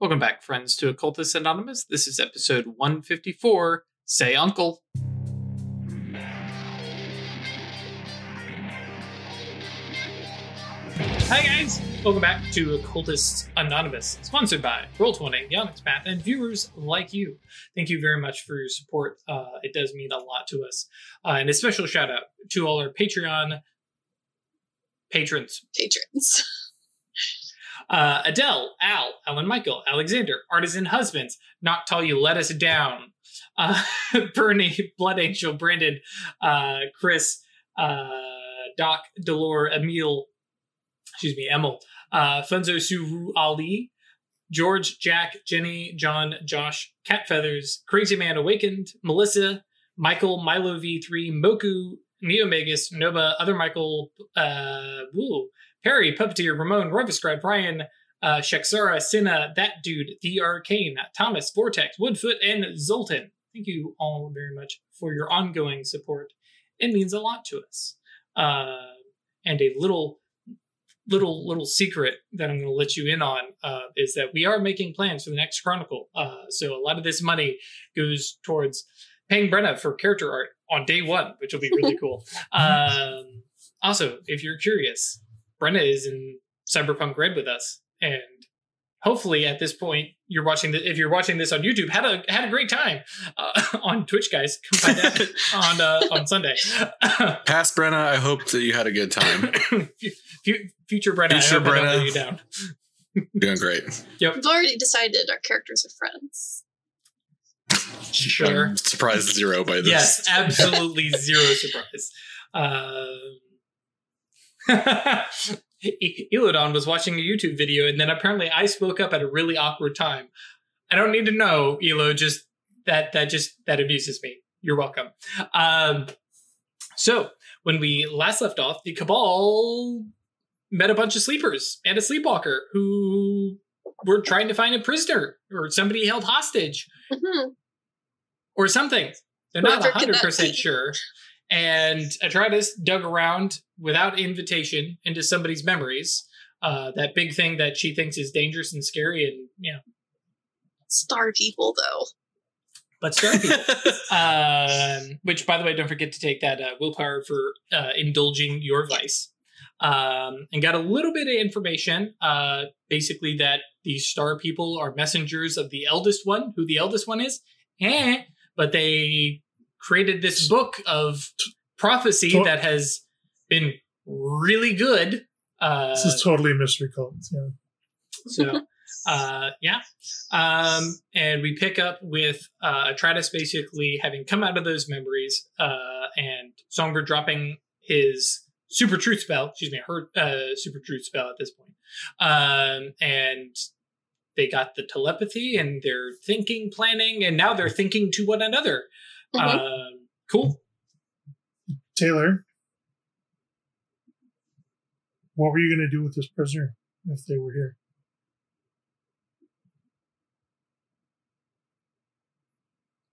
Welcome back, friends, to Occultist Anonymous. This is episode 154 Say Uncle. Hi, guys. Welcome back to Occultist Anonymous, sponsored by Roll20, The Onyx Path, and viewers like you. Thank you very much for your support. Uh, it does mean a lot to us. Uh, and a special shout out to all our Patreon patrons. Patrons. Uh, Adele, Al, Alan Michael, Alexander, Artisan Husbands, Not Noctal, you let us down. Uh, Bernie, Blood Angel, Brandon, uh, Chris, uh, Doc, Delore, Emil, excuse me, Emil, uh, Funzo Suru Ali, George, Jack, Jenny, John, Josh, Cat Feathers, Crazy Man Awakened, Melissa, Michael, Milo V3, Moku, Neomegus, Nova, Other Michael, uh, woo, Perry, Puppeteer, Ramon, Roviscribe, Brian, uh, Shexara, Cinna, That Dude, The Arcane, Thomas, Vortex, Woodfoot, and Zoltan. Thank you all very much for your ongoing support. It means a lot to us. Uh, and a little, little, little secret that I'm going to let you in on uh, is that we are making plans for the next Chronicle. Uh, so a lot of this money goes towards paying Brenna for character art on day one, which will be really cool. Um, also, if you're curious, Brenna is in Cyberpunk Red with us, and hopefully at this point you're watching the if you're watching this on YouTube had a had a great time uh, on Twitch, guys. Come find that on uh, on Sunday. Past Brenna, I hope that you had a good time. Future Brenna, Future I hope I don't Brenna. you down. Doing great. Yep. We've already decided our characters are friends. Sure. I'm surprised zero by this. Yes, absolutely zero surprise. Um, Ilodon was watching a YouTube video, and then apparently I spoke up at a really awkward time. I don't need to know, Elo. Just that that just that amuses me. You're welcome. Um, so when we last left off, the Cabal met a bunch of sleepers and a sleepwalker who were trying to find a prisoner or somebody held hostage Mhm. or something. They're not Whoever 100% sure. And Atratus dug around without invitation into somebody's memories. Uh, that big thing that she thinks is dangerous and scary, and you know, Star people, though. but star people. um, which, by the way, don't forget to take that uh, willpower for uh, indulging your vice. Um, and got a little bit of information, uh, basically that these star people are messengers of the eldest one. Who the eldest one is, eh? But they created this book of prophecy To- that has been really good. Uh, This is totally a mystery cult. Yeah. so, uh, yeah. Um, and we pick up with uh, Atratus basically having come out of those memories uh, and Songbird dropping his super truth spell, excuse me, her uh, super truth spell at this point. Um, and they got the telepathy and they're thinking, planning, and now they're thinking to one another. Mhm. Um, cool. Taylor, what were you going to do with this prisoner if they were here?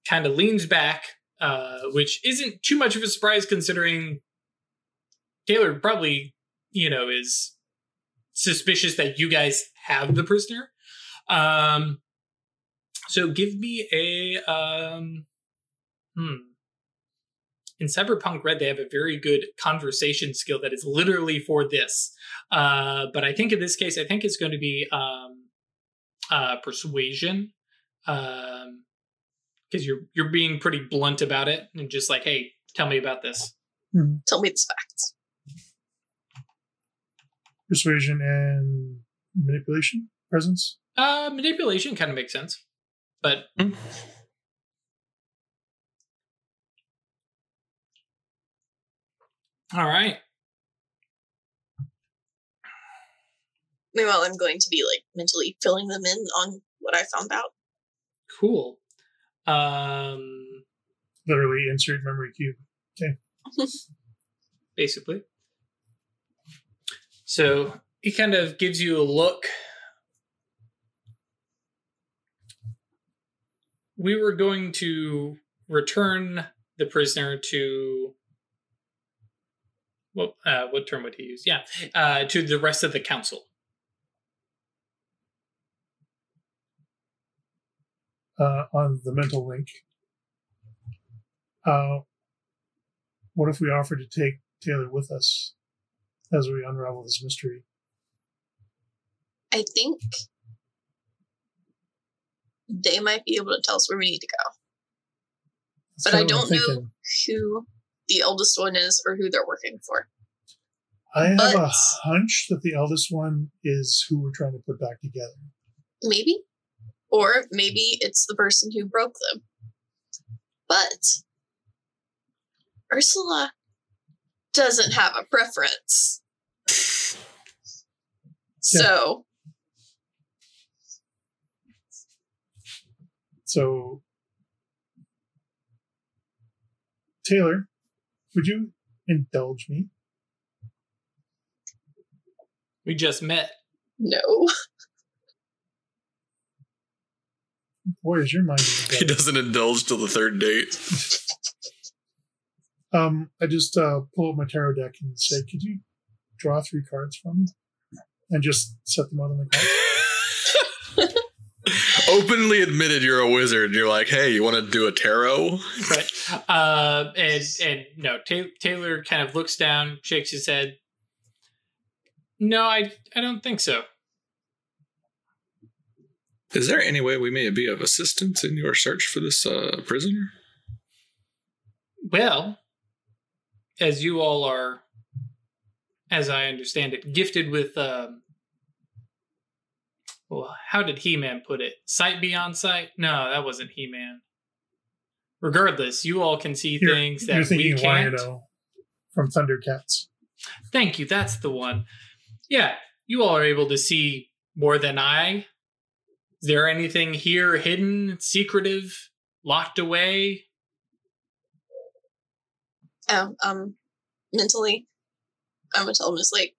kind of leans back, uh, which isn't too much of a surprise considering Taylor probably, you know, is suspicious that you guys have the prisoner. Um, so give me a um, hmm. In Cyberpunk Red, they have a very good conversation skill that is literally for this. Uh, but I think in this case, I think it's going to be um, uh, persuasion. Um, because you're you're being pretty blunt about it and just like, hey, tell me about this. Tell me the facts. Persuasion and manipulation? Presence? Uh, manipulation kind of makes sense, but Hmm. All right. Meanwhile, I'm going to be like mentally filling them in on what I found out. Cool. Um, Literally insert memory cube. Okay. basically. So he kind of gives you a look. We were going to return the prisoner to what uh, what term would he use? Yeah, uh, to the rest of the council. uh, on the mental link. Uh, what if we offer to take Taylor with us as we unravel this mystery? I think they might be able to tell us where we need to go. That's But I kinda what I'm don't know who the eldest one is or who they're working for. I have a hunch that the eldest one is who we're trying to put back together. Maybe. Or maybe it's the person who broke them. But Ursula doesn't have a preference. So So, Taylor, would you indulge me? We just met. no. Boy, is your mind. he doesn't indulge till the third date. Um, I just uh, pull up my tarot deck and say, "Could you draw three cards for me?" And just set them out on the card. Openly admitted you're a wizard. You're like, hey, you want to do a tarot? Right. Uh, and and no, Ta- Taylor kind of looks down, shakes his head. No, I I don't think so. Is there any way we may be of assistance in your search for this uh, prisoner? Well, as you all are, as I understand it, gifted with um, well, how did He-Man put it? Sight beyond sight? No, that wasn't He-Man. Regardless, you all can see You're, things you're that we can't. Lion-O from Thundercats. Thank you. That's the one. Yeah, you all are able to see more than I. Is there anything here hidden, secretive, locked away? Oh, um, mentally, I'm gonna tell Miss Lake.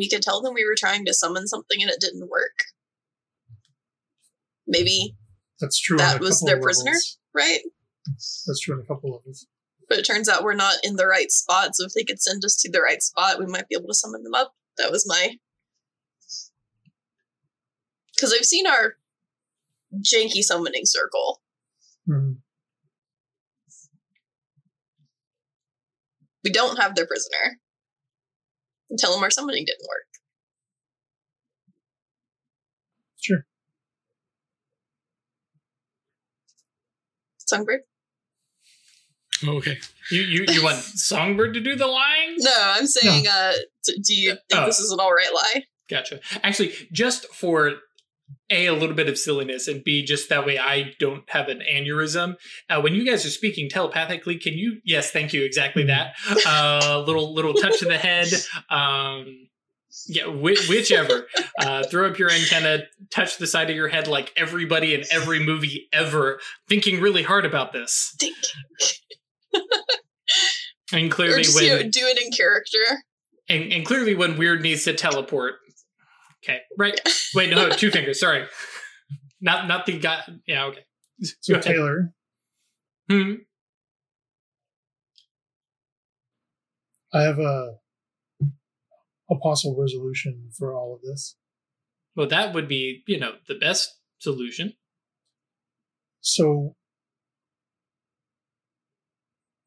We could tell them we were trying to summon something and it didn't work. Maybe, That's true. That was their prisoner? right? That's true on a couple levels. But it turns out we're not in the right spot. So if they could send us to the right spot, we might be able to summon them up. That was my. Because I've seen our janky summoning circle. Mhm. We don't have their prisoner. And tell them our summoning didn't work. Sure. Songbird? Okay. You you, you want Songbird to do the lying? No, I'm saying, uh, d- do you think Oh. this is an all right lie? Gotcha. Actually, just for a a little bit of silliness and b just that way I don't have an aneurysm. Uh, when you guys are speaking telepathically, can you? Yes, thank you. Exactly that. Uh, little little touch to the head. Um, yeah, whi whichever. Uh, throw up your antenna, touch the side of your head like everybody in every movie ever. Thinking really hard about this. And Or clearly, just you know, do it in character. and, and clearly when Weird needs to teleport. Okay, right. Wait, no, two fingers. Sorry, not not the guy. Yeah, okay. So Go ahead. Taylor, Hmm. I have a a possible resolution for all of this. Well, that would be you know the best solution. So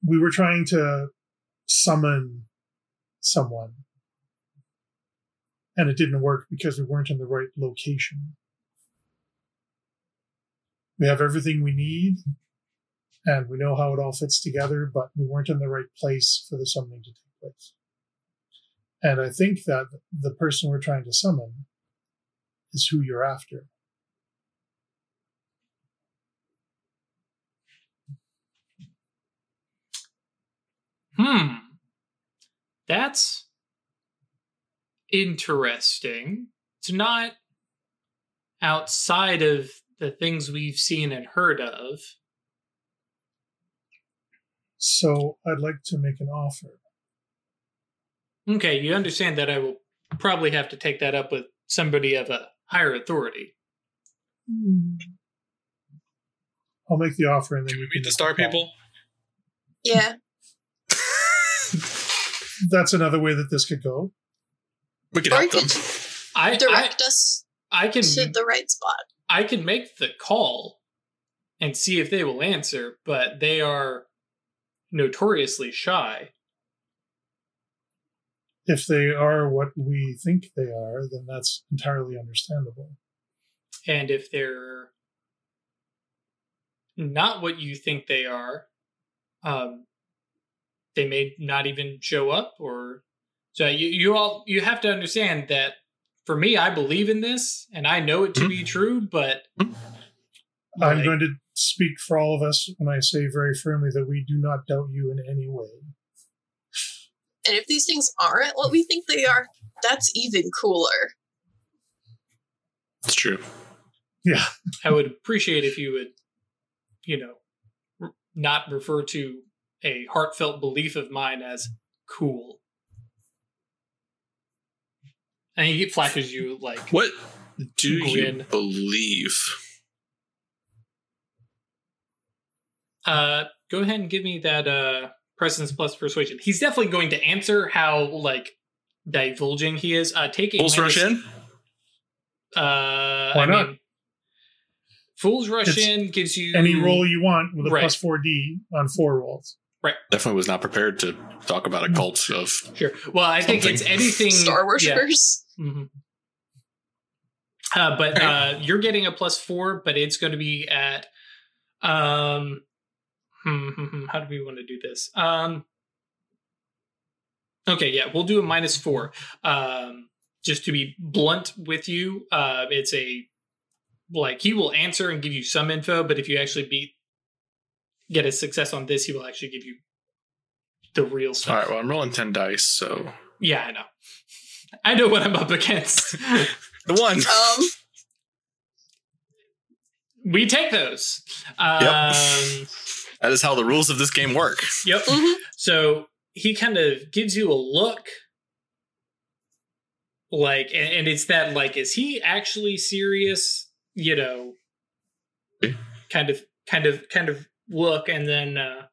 we were trying to summon someone, and it didn't work because we weren't in the right location. We have everything we need, and we know how it all fits together, but we weren't in the right place for the summoning to take place. And I think that the person we're trying to summon is who you're after. Hmm. That's interesting. It's not outside of the things we've seen and heard of. So I'd like to make an offer. Okay, you understand that I will probably have to take that up with somebody of a higher authority. Hmm. I'll make the offer and then Can we you meet the star people? Yeah. That's another way that this could go. We can Or help them. could I I, direct us I can to the right spot. I can make the call and see if they will answer, but they are notoriously shy. If they are what we think they are, then that's entirely understandable. And if they're not what you think they are, um, they may not even show up or so you, you all you have to understand that for me i believe in this and i know it to be mm-hmm. true but mm-hmm. I'm like, going to speak for all of us when I say very firmly that we do not doubt you in any way. And if these things aren't what we think they are, that's even cooler. It's true. Yeah. i would appreciate if you would you know r- not refer to a heartfelt belief of mine as cool and he flashes you like What do you believe? Uh, go ahead and give me that uh presence plus persuasion. He's definitely going to answer how like divulging he is. Uh, take a Fool's rush in? Uh, Why I not? mean, Fool's rush It's in gives you Any roll you want with a Right. plus 4D on four rolls. Definitely was not prepared to talk about a cult of. Sure. Well, I think it's anything Star yeah. worshippers. Mhm. Uh, but uh, you're getting a plus four, but it's going to be at um. hmm, hmm, hmm, how do we want to do this? Um. Okay, yeah, we'll do a minus four. Um, just to be blunt with you, uh, it's a like he will answer and give you some info, but if you actually beat get a success on this, he will actually give you the real All stuff. right, well, I'm rolling 10 dice, so. Yeah, I know. I know what I'm up against. The one! Um, we take those. Um, That is how the rules of this game work. Yep. mhm. So he kind of gives you a look, like, and, and it's that like, is he actually serious? You know, kind of, kind of, kind of look, and then. uh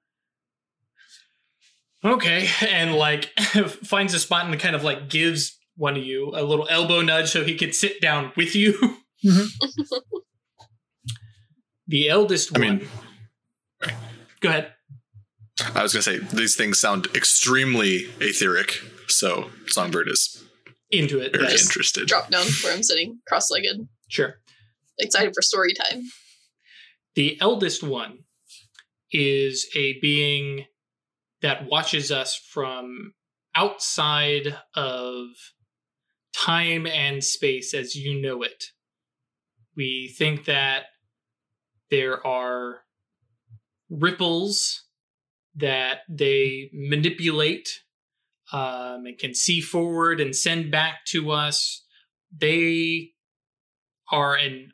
Okay, and like finds a spot and kind of like gives one of you a little elbow nudge so he could sit down with you. Mhm. the eldest I one. mean- go ahead. I was going to say, these things sound extremely etheric, so Songbird is Into it. very yes. interested. drop down where I'm sitting, cross-legged, Sure. excited for story time. The eldest one is a being that watches us from outside of time and space as you know it. We think that there are ripples that they manipulate um, and can see forward and send back to us. They are an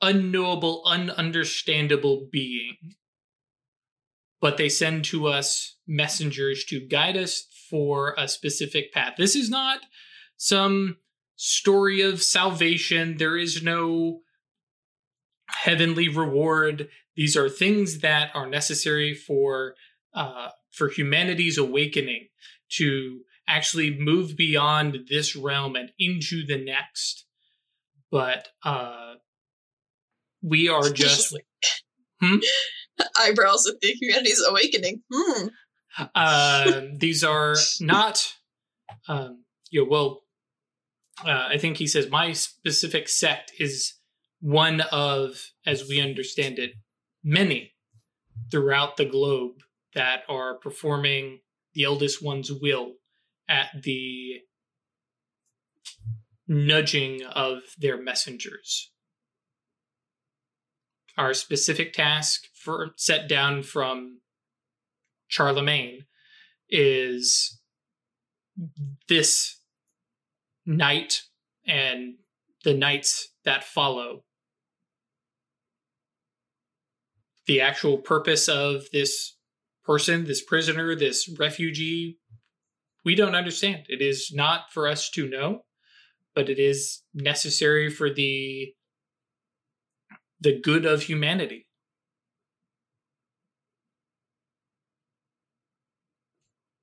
unknowable, ununderstandable being. But they send to us messengers to guide us for a specific path. This is not some story of salvation. There is no heavenly reward. These are things that are necessary for uh, for humanity's awakening to actually move beyond this realm and into the next. But uh, we are just Hmm? Eyebrows at the humanity's awakening. Hmm. uh, these are not um you know, well uh, i think he says my specific sect is one of as we understand it many throughout the globe that are performing the eldest one's will at the nudging of their messengers our specific task for set down from Charlemagne is this night and the nights that follow. The actual purpose of this person, this prisoner, this refugee, we don't understand. It is not for us to know, but it is necessary for the the good of humanity.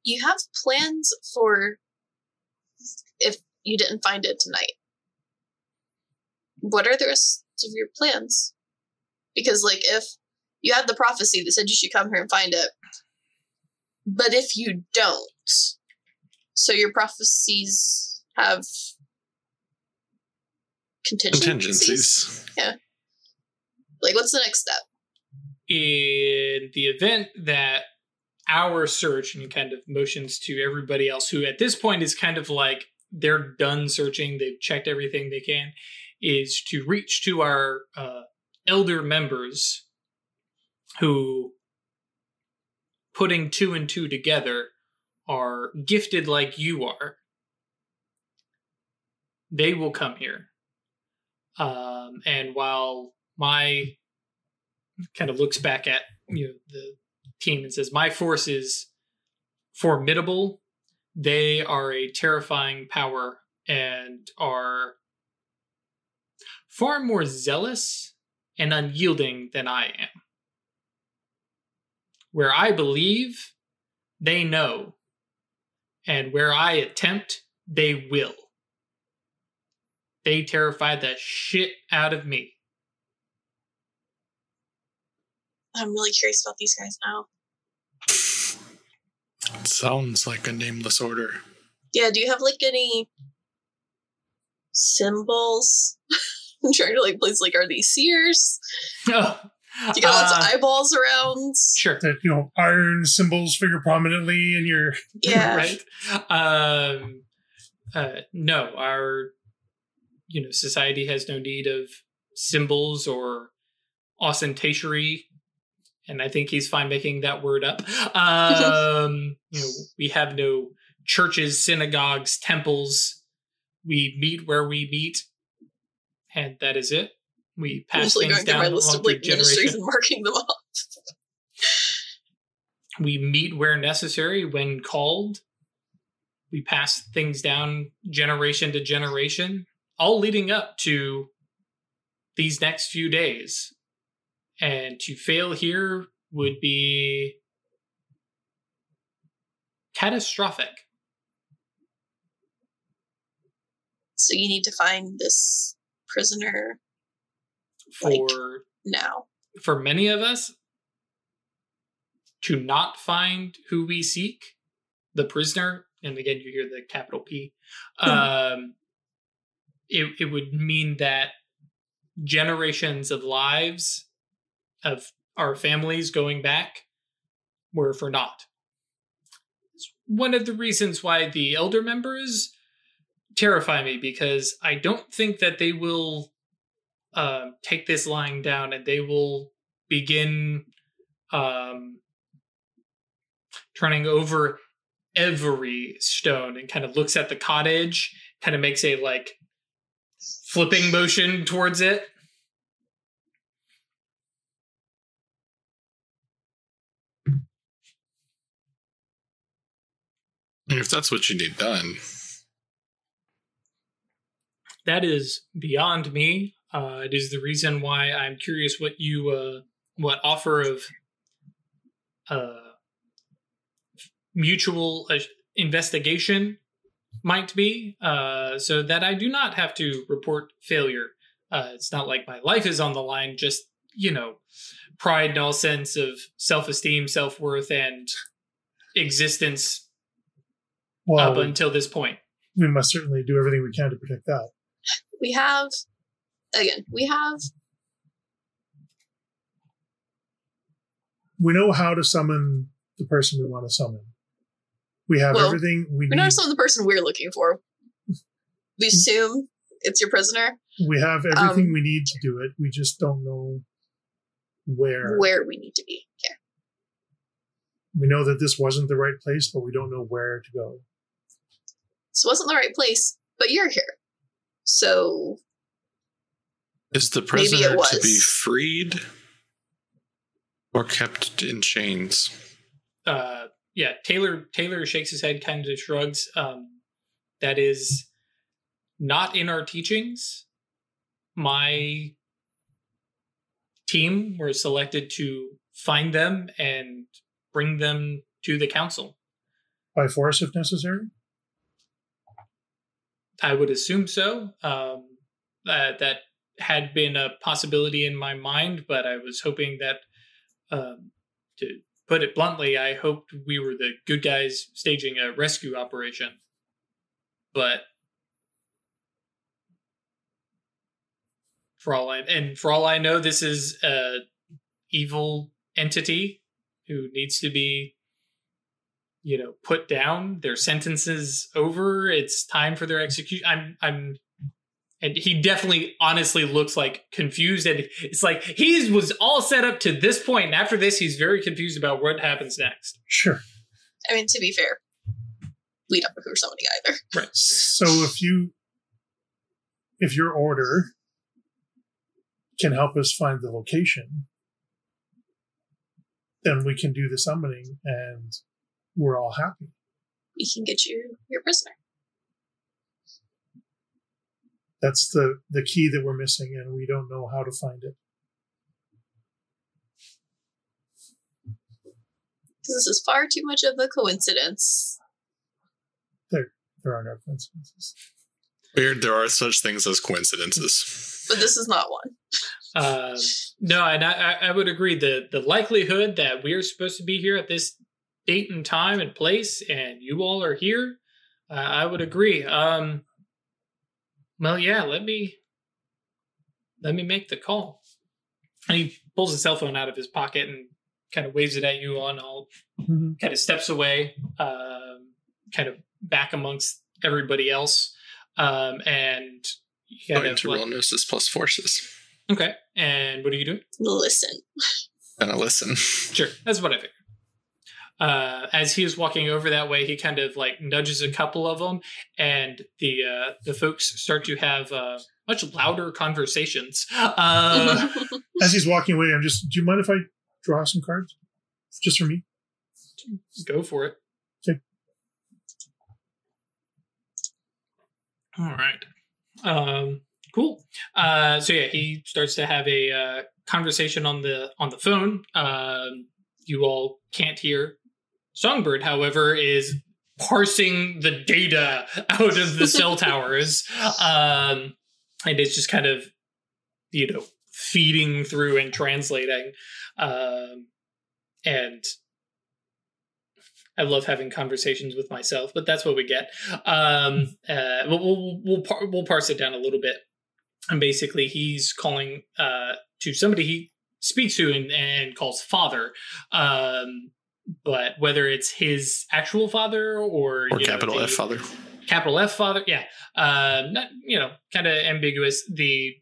You have plans for if you didn't find it tonight. What are those of your plans. Because, like, if you had the prophecy that said you should come here and find it, but if you don't, so your prophecies have contingencies. Contingencies. Like, what's the next step? in the event that our search and kind of motions to everybody else who at this point is kind of like they're done searching they've checked everything they can is to reach to our uh, elder members who putting two and two together are gifted like you are they will come here um, and while my kind of looks back at you know the team and says, "My force is formidable. They are a terrifying power and are far more zealous and unyielding than I am. Where I believe, they know, and where I attempt, they will. They terrify the shit out of me." I'm really curious about these guys now. It sounds like a nameless order. Yeah, do you have like any symbols? I'm trying to like place like are these seers? Oh, Do you got lots uh, of eyeballs around? Sure. That you know, iron symbols figure prominently in your. Yeah. right. Um, uh, no, our you know society has no need of symbols or ostentatory, and I think he's fine making that word up. Um, you know, we have no churches, synagogues, temples. We meet where we meet, and that is it. We pass like things going through down my list of like ministries generation. and marking them off. we meet where necessary when called we pass things down generation to generation all leading up to these next few days and to fail here would be catastrophic So you need to find this prisoner for Like- now. for many of us to not find who we seek the prisoner and again you hear the capital p um it, it would mean that generations of lives of our families going back were for naught it's one of the reasons why the elder members terrify me because i don't think that they will um, take this lying down and they will begin um, turning over every stone and kind of looks at the cottage, kind of makes a like flipping motion towards it. If that's what you need done, That is beyond me. Uh, it is the reason why I'm curious what you uh, what offer of uh, mutual uh, investigation might be, uh, so that I do not have to report failure. Uh, it's not like my life is on the line. Just you know, pride and all sense of self esteem, self worth, and existence Well, up until this point. we must certainly do everything we can to protect that. We have again, we have We know how to summon the person we want to summon. We have Well, everything we we need. know some of the person we're looking for. We assume it's your prisoner, we have everything um, we need to do it. We just don't know where. where we need to be. Okay. We know that this wasn't the right place, but we don't know where to go. This wasn't the right place, but you're here. So is the Maybe it prisoner to be freed or kept in chains? uh yeah taylor taylor shakes his head kind of shrugs um that is not in our teachings my team were selected to find them and bring them to the council By force, if necessary. I would assume so um uh, that had been a possibility in my mind, but I was hoping that, um, to put it bluntly, I hoped we were the good guys staging a rescue operation. But for all I and for all I know, this is a evil entity who needs to be, you know, put down. Their sentences over. It's time for their execution. I'm I'm and he definitely honestly looks like confused and it's like he was all set up to this point and after this he's very confused about what happens next Sure. I mean, to be fair, we don't know who we're summoning either. right So if you, if your order can help us find the location, then we can do the summoning and we're all happy. We can get you your prisoner. That's the the key that we're missing, and we don't know how to find it. Because this is far too much of a coincidence. There there are no coincidences. Weird, there are such things as coincidences. But this is not one. um, no and I, I I would agree the the likelihood that we're supposed to be here at this date and time and place and you all are here uh, i would agree um well yeah let me let me make the call and he pulls his cell phone out of his pocket and kind of waves it at you on all Mhm. kind of steps away, um, kind of back amongst everybody else, um, and you kind Going of to like- roll gnosis plus forces. okay. And what are you doing? Listen. Gonna listen. Sure, that's what I figured. Uh, as he was walking over that way, he kind of like nudges a couple of them, and the uh, the folks start to have uh, much louder conversations. Uh, As he's walking away, I'm just. Do you mind if I draw some cards, just for me? go for it. Okay. All right. Um, cool. Uh, so yeah, he starts to have a uh, conversation on the on the phone. Um, you all can't hear. Songbird, however, is parsing the data out of the cell towers, um, and it's just kind of, you know, feeding through and translating. Um, and I love having conversations with myself, but that's what we get. Um, uh, we'll we'll we'll, par- we'll parse it down a little bit, and basically, he's calling uh, to somebody he speaks to and, and calls father. Um, but whether it's his actual father or Or know, capital the- F father. capital F father. Yeah. Uh, not, you know, kind of ambiguous. The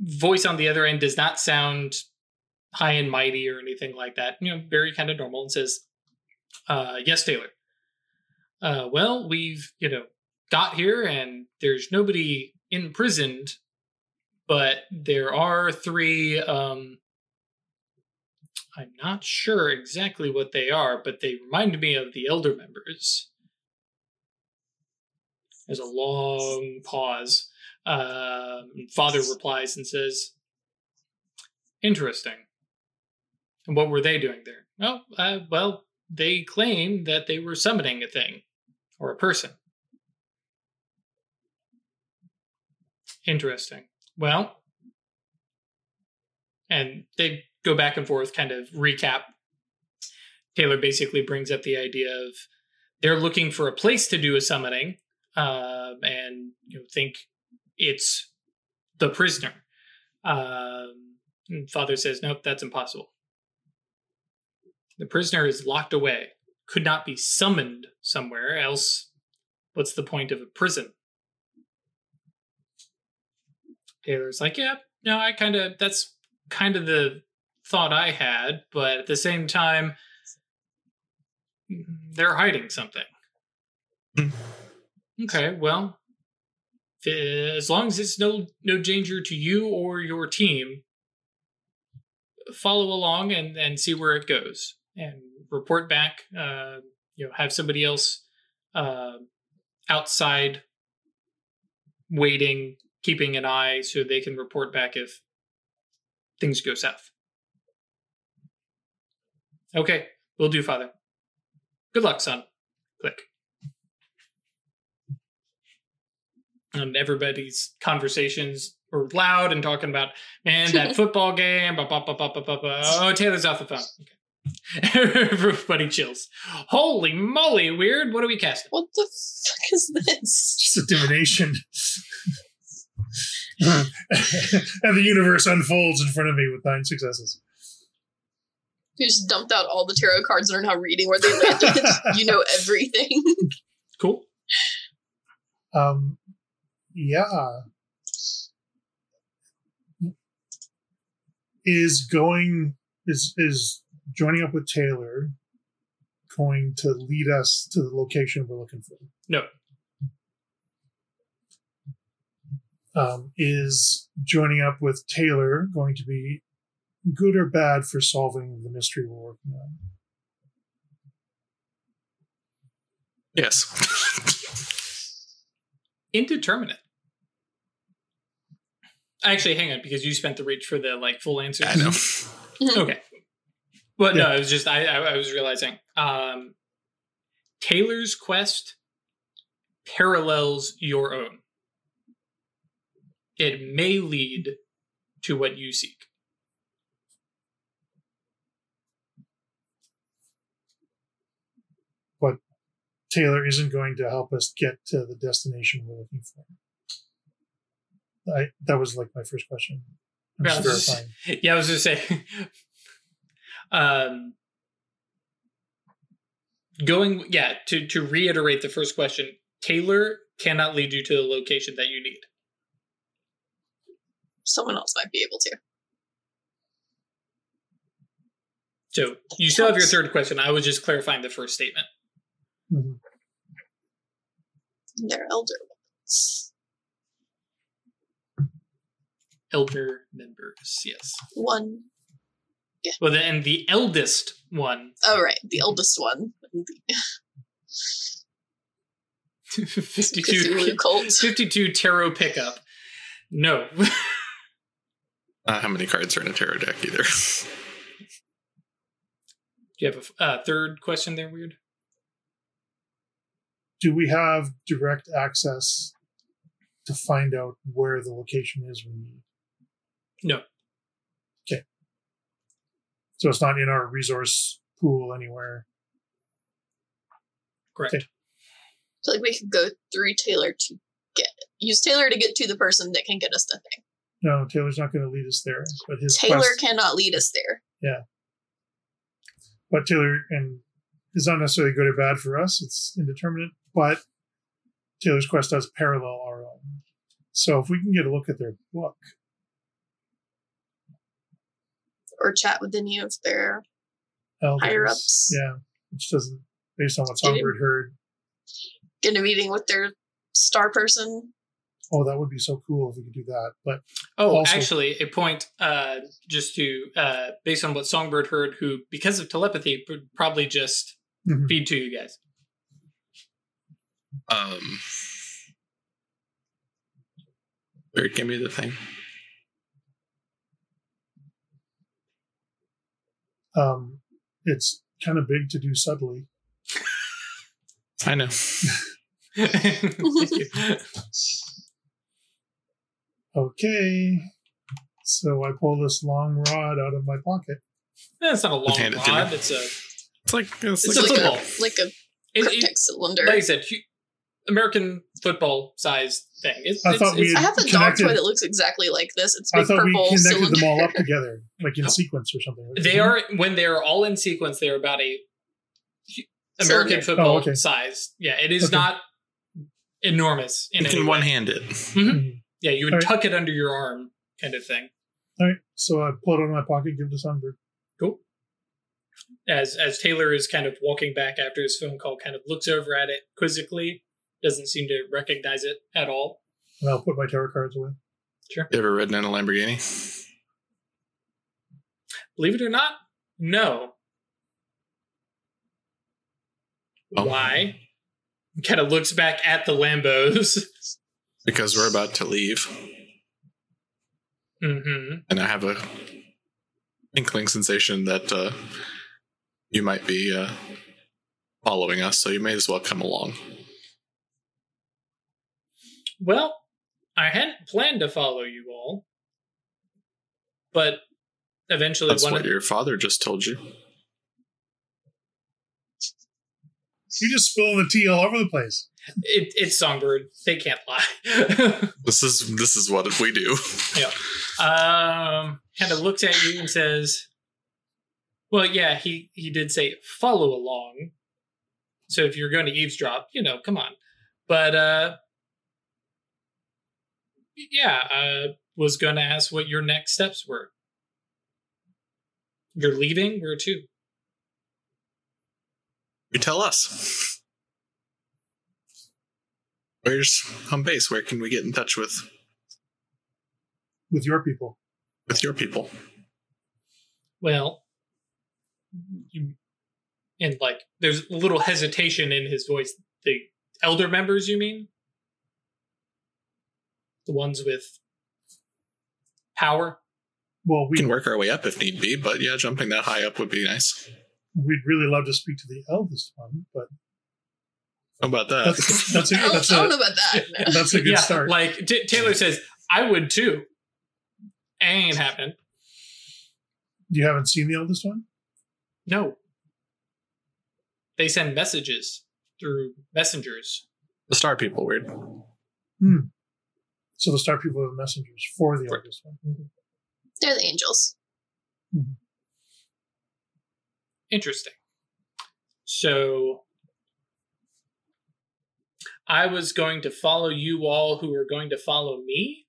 voice on the other end does not sound high and mighty or anything like that. You know, very kind of normal and says, uh, yes, Taylor. Uh, well, we've, you know, got here and there's nobody imprisoned, but there are three, um, I'm not sure exactly what they are, but they remind me of the elder members. There's a long pause. Um, father replies and says, "Interesting. And what were they doing there? Oh, uh, well, they claim that they were summoning a thing or a person. Interesting. Well, and they go back and forth, kind of recap. Taylor basically brings up the idea of they're looking for a place to do a summoning, um, and you know, think it's the prisoner. Um, Father says, "Nope, that's impossible. The prisoner is locked away, could not be summoned somewhere else. What's the point of a prison?" Taylor's like, "Yeah, no, I kind of that's kind of the thought I had, but at the same time, they're hiding something." Hmm. Okay, well, as long as it's no no danger to you or your team, follow along and and see where it goes, and report back. Uh, you know, have somebody else uh, outside waiting, keeping an eye, so they can report back if things go south. Okay, we'll do, Father. Good luck, son. Click. and everybody's conversations were loud and talking about man that football game. Bah, bah, bah, bah, bah, bah, bah. Oh, Taylor's off the phone. Okay. Everybody chills. Holy moly, weird. What are we casting? What the fuck is this? Just a divination. and the universe unfolds in front of me with nine successes. You just dumped out all the tarot cards and are now reading where they landed. you know everything. Cool. Um, yeah. Is going is is joining up with Taylor going to lead us to the location we're looking for? No. Um, is joining up with Taylor going to be good or bad for solving the mystery we're working on? Yes. Indeterminate. Actually, hang on, because you spent the reach for the like full answer. I know. Okay. Well, no, Yeah. it was just I, I, I was realizing um, Taylor's quest parallels your own. It may lead to what you seek. Taylor isn't going to help us get to the destination we're looking for. I, that was like my first question. I'm Yeah, just this is- Yeah, I was just saying. um, going, yeah. To to reiterate the first question, Taylor cannot lead you to the location that you need. Someone else might be able to. So you still have your third question. I was just clarifying the first statement. Mhm. They're elder ones. Elder members, yes. One. Yeah. Well, the, and the eldest one, Oh, right. The eldest one. 52, Cthulhu 52 tarot pickup. No. Not how many cards are in a tarot deck either. Do you have a uh, third question there, Weird? Do we have direct access to find out where the location is we need? No. Okay. So it's not in our resource pool anywhere. Correct. Okay. So, like, we could go through Taylor to get use Taylor to get to the person that can get us the thing. No, Taylor's not going to lead us there. But his Taylor quest, cannot lead us there. Yeah. But Taylor and is not necessarily good or bad for us. It's indeterminate, but Taylor's quest does parallel our own. So if we can get a look at their book, Or chat with any of their elders, Higher ups. yeah, which doesn't based on what Songbird heard. get a meeting with their star person. Oh, that would be so cool if we could do that. But Oh, Also- actually, a point uh, just to, uh, based on what Songbird heard, who, because of telepathy, would probably just Mhm. feed to you guys. Um, Bird, give me the thing. um, it's kind of big to do subtly. I know. Okay. So I pull this long rod out of my pocket. That's not a long Hand it rod. It's a, It's like it's, It's like a like football. a like a it, it, cylinder. like I said, hu- American football size thing. It's, I it's, thought we it's- I have a dog toy that looks exactly like this. It's I big thought we connected cylinder. them all up together, like in sequence or something. they are when they are all in sequence. They are about a American Cylinder. football Oh, okay. size. Yeah, it is Okay. not enormous in you can one hand it. Mhm. Yeah, you would All right. tuck it under your arm, kind of thing. All right. So I pull it out of my pocket, give it to Songbird. Cool. As as Taylor is kind of walking back after his phone call, kind of looks over at it quizzically, doesn't seem to recognize it at all. And I'll put my tarot cards away. Sure. You ever ridden in a Lamborghini? Believe it or not, no. Oh. Why? Kind of looks back at the Lambos. Because we're about to leave, hmm and I have a inkling sensation that uh, you might be uh, following us, so you may as well come along. Well, I hadn't planned to follow you all, but eventually That's one what of, your father just told you. You just spilling the tea all over the place. it, it's Songbird. They can't lie. This is this is what we do. um, kind of looks at you and says, "Well, yeah, he he did say follow along. So if you're going to eavesdrop, you know, come on. But uh, yeah, I was going to ask what your next steps were. You're leaving. Where to? You tell us. Where's home base? Where can we get in touch with with your people. with your people? Well, you, and like, there's a little hesitation in his voice. The elder members, you mean? The ones with power? Well, We we can work our way up if need be, but yeah, jumping that high up would be nice. we'd really love to speak to the eldest one, but How about that? that's that's a, I don't, that's don't know a, about that. no. that's a good yeah, start. like T- Taylor says, I would too. Ain't happening. you haven't seen the eldest one? No. They send messages through messengers. the star people, weird. Hmm. So the star people are the messengers for the Right. eldest one. They're the angels. Interesting. So I was going to follow you all who were going to follow me.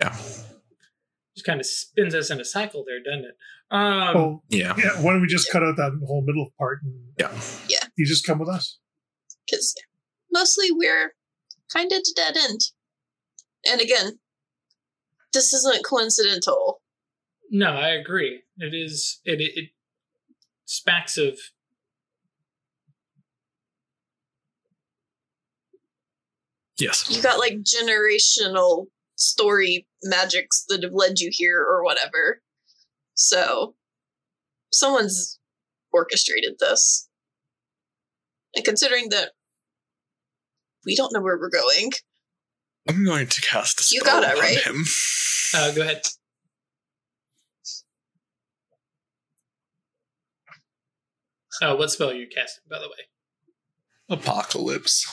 Yeah. Just kind of spins us in a cycle there, doesn't it? Um, oh, Yeah. yeah. Why don't we just cut out that whole middle part and Yeah. Yeah. you just come with us? Because mostly we're kind of dead end. And again, this isn't coincidental. No, I agree. It is. It it, it smacks of Yes. You got like generational story magics that have led you here or whatever. So someone's orchestrated this. And considering that we don't know where we're going, I'm going to cast a You spell got it, on right? him. Uh, go ahead. Oh, what spell are you casting, by the way? Apocalypse.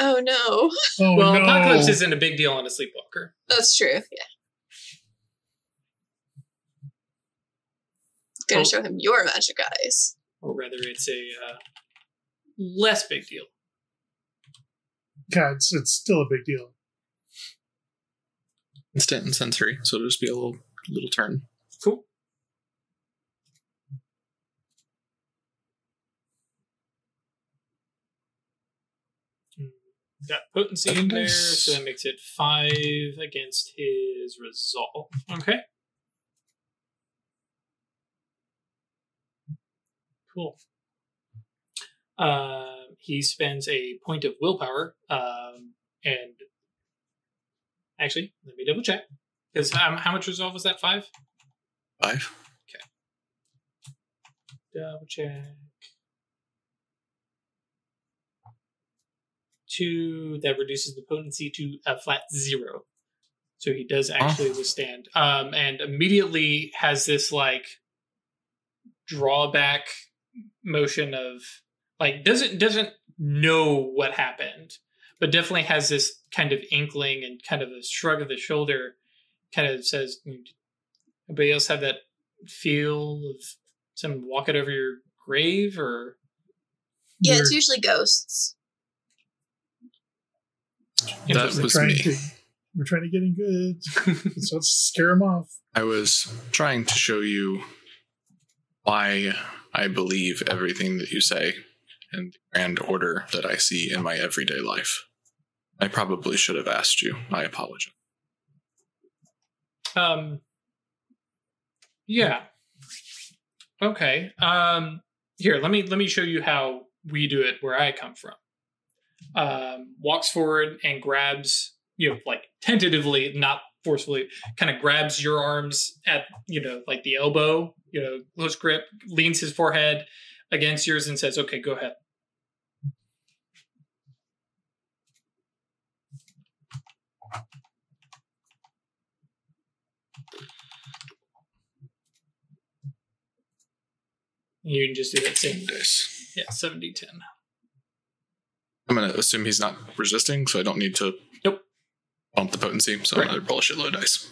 oh no, Oh well, no! Apocalypse isn't a big deal on a sleepwalker. that's true. Yeah. Gonna Oh. show him your magic eyes. Or rather, it's a uh, less big deal. Yeah, it's, it's still a big deal. Instant and sensory, so it'll just be a little little turn. Cool. Hmm. Got potency in there, so that makes it five against his resolve. Okay. Cool. Um, he spends a point of willpower, um, and actually, let me double check. Because um, how much resolve was that? Five. Five. Okay. Double check. Two that reduces the potency to a flat zero. So he does actually withstand. Um, and immediately has this like drawback motion of like doesn't doesn't know what happened, but definitely has this kind of inkling and kind of a shrug of the shoulder, kind of says, mm, "Anybody else have that feel of someone walking over your grave or Yeah, We're- it's usually ghosts. That Interesting. was trying me. To, we're trying to get in good. so let's scare him off. I was trying to show you why I believe everything that you say and the grand order that I see in my everyday life. I probably should have asked you. I apologize. um yeah okay um here let me let me show you how we do it where i come from um walks forward and grabs you know like tentatively not forcefully kind of grabs your arms at you know like the elbow you know close grip leans his forehead against yours and says okay go ahead You can just do that same. Dice. Yeah, 70 10. I'm gonna assume he's not resisting, so I don't need to Nope. bump the potency. So Right. I'm gonna roll a shitload of dice.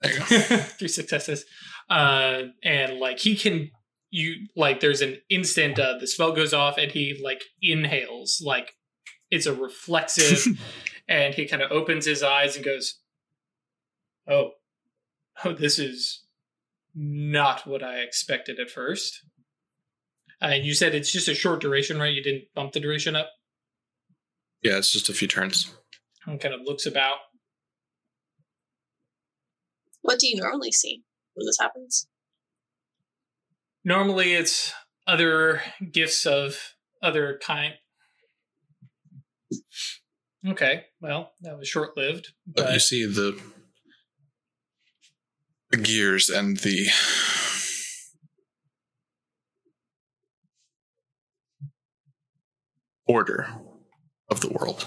There you go. Three successes. Uh, and like he can, you like, there's an instant, uh, the spell goes off and he like inhales, like it's a reflexive, and he kind of opens his eyes and goes, Oh, oh, this is not what I expected at first. Uh, you said it's just a short duration, right? You didn't bump the duration up. Yeah, it's just a few turns. And kind of looks about. What do you normally see when this happens? Normally, it's other gifts of other kind. Okay, well, that was short lived, But but you see the the gears and the order of the world.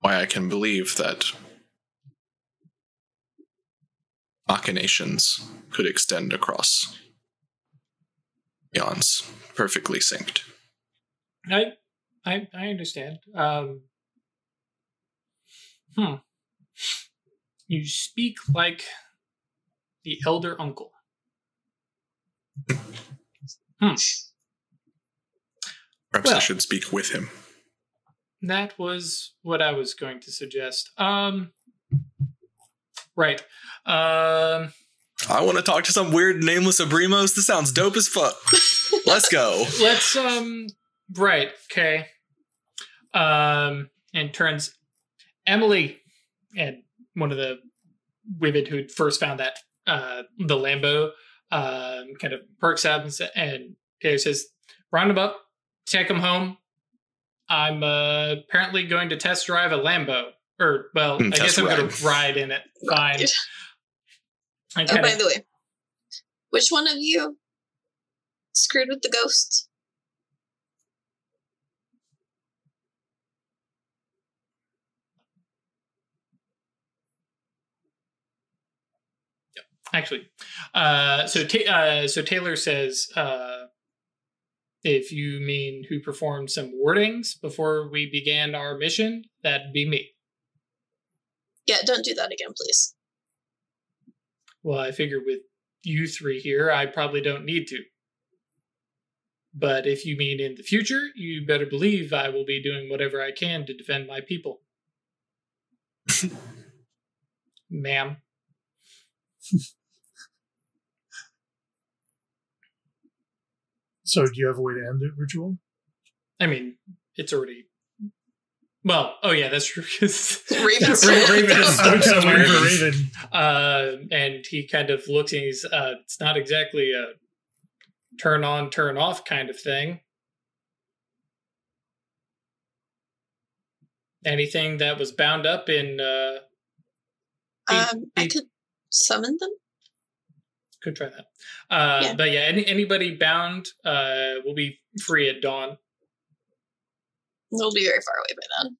Why I can believe that machinations could extend across eons, perfectly synced. I, I, I understand. Um, hmm. You speak like the elder uncle. Perhaps I should speak with him. That was what I was going to suggest. Um, right. Um, I want to talk to some weird nameless Abrimos. This sounds dope as fuck. Let's go. let's um right okay um and turns emily and one of the women who first found that uh the lambo um kind of perks up and, sa- and Taylor says round him up take him home i'm uh apparently going to test drive a lambo or well Mm, i guess i'm gonna ride. ride in it fine Right. Oh, by of the way, which one of you screwed with the ghost? Actually. Uh, so Ta- uh, so Taylor says, uh, if you mean who performed some wardings before we began our mission, that'd be me. Yeah, don't do that again, please. Well, I figure with you three here, I probably don't need to. But if you mean in the future, you better believe I will be doing whatever I can to defend my people. Ma'am. So, do you have a way to end it, ritual? I mean, it's already. Well, oh yeah, that's true. 'cause- Raven's Ra- still- Raven is stuck somewhere. Raven. Uh, and he kind of looks and he's, uh, it's not exactly a turn on, turn off kind of thing. Anything that was bound up in, uh, Um, I could summon them. Could try that. Uh, Yeah. but yeah, any, anybody bound, uh, will be free at dawn. They'll be very far away by then.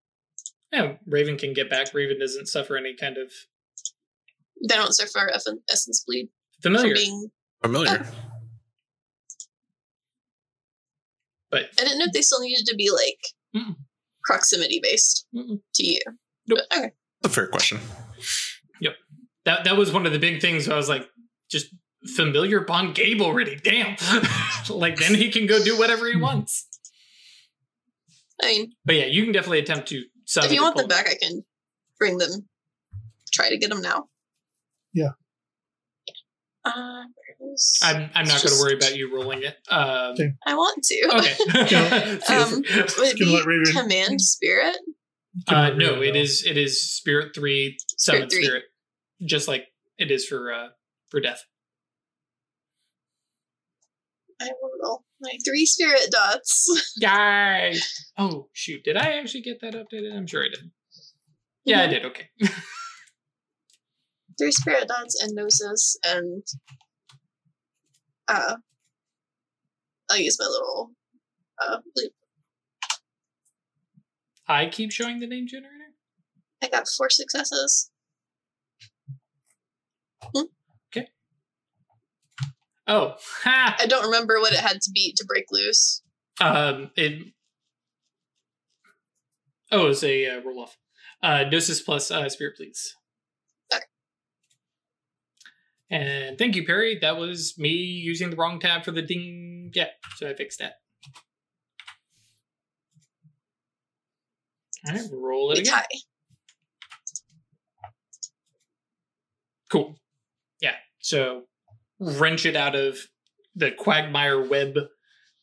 Yeah, Raven can get back. Raven doesn't suffer any kind of They don't suffer eff- essence bleed familiar. from being. Familiar. but I didn't know if they still needed to be like Mm-mm. proximity based Mm-mm. to you. Nope. But, okay. That's a fair question. Yep. That that was one of the big things. I was like, just familiar Bond Gabe already. Damn. like then he can go do whatever he wants. I mean, But yeah, you can definitely attempt to. summon if you want them back, I can bring them. Try to get them now. Yeah. Uh, I'm I'm not going to worry about you rolling it. Um, Okay. I want to. okay. Um. Would it be let Raven- command spirit? uh, no, it is it is Spirit three summon Spirit three. spirit, just like it is for uh for death. I will roll my three spirit dots. Yay! Oh shoot, did I actually get that updated? I'm sure I did. Yeah, I did. Okay. Three spirit dots and Gnosis, and uh, I'll use my little uh. Loop. I keep showing the name generator. I got four successes. Oh, ha! I don't remember what it had to beat to break loose. Um, it. Oh, it's a uh, roll off. Uh, Gnosis plus uh, Spirit, please. Okay. And thank you, Perry. That was me using the wrong tab for the ding. Yeah, so I fixed that. All right, roll it again. tie. Cool. Yeah. So wrench it out of the quagmire web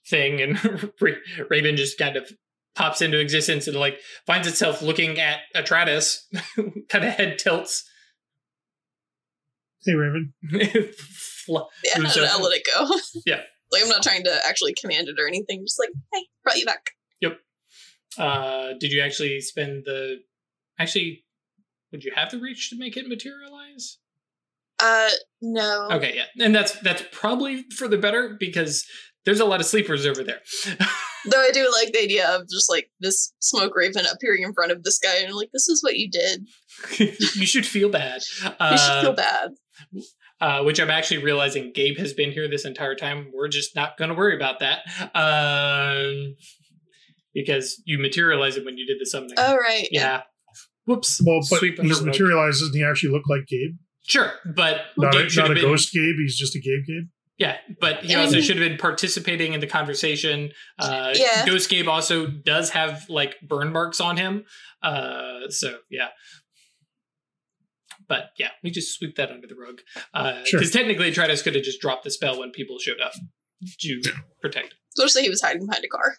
thing, and Raven just kind of pops into existence and like finds itself looking at Atratus, kind of head tilts. Hey, Raven. Fl- Yeah, Who's and? I'll let it go. Yeah. Like I'm not trying to actually command it or anything. Just like, hey, brought you back. Yep. Uh, did you actually spend the? Actually, would you have the reach to make it materialize? Uh, no. Okay, yeah, and that's that's probably for the better because there's a lot of sleepers over there. Though I do like the idea of just like this smoke raven appearing in front of this guy and like, this is what you did. you should feel bad. Uh, You should feel bad. uh, which I'm actually realizing Gabe has been here this entire time. We're just not going to worry about that um, because you materialize it when you did the summoning. Oh right. yeah. Whoops. Well, but Sweep under he's rug. he actually looked like Gabe? Sure, but Not Gabe a, should not a have been. ghost Gabe. He's just a Gabe Gabe. Yeah, but he I also mean- should have been participating in the conversation. Uh, Yeah. Ghost Gabe also does have like burn marks on him. Uh, so yeah. But yeah, we just sweep that under the rug. Because Sure. technically, Tritus could have just dropped the spell when people showed up to protect. So just say he was hiding behind a car.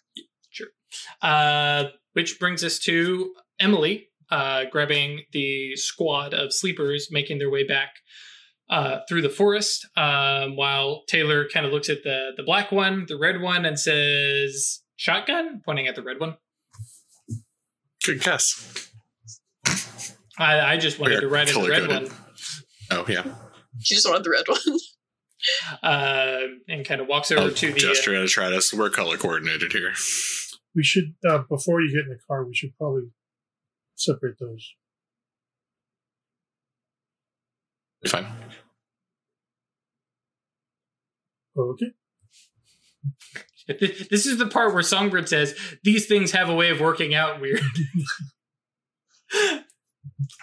Uh, which brings us to Emily uh, grabbing the squad of sleepers, making their way back uh, through the forest, um, while Taylor kind of looks at the the black one, the red one, and says, "Shotgun," pointing at the red one. Good guess. I, I just wanted We are to write in the red color-coded. one, Oh yeah. She just wanted the red one. uh, and kind of walks over I'll to the. gesture at Atratus. We're color coordinated here. We should uh, before you get in the car. We should probably separate those. Fine. Okay. This is the part where Songbird says these things have a way of working out weird. We're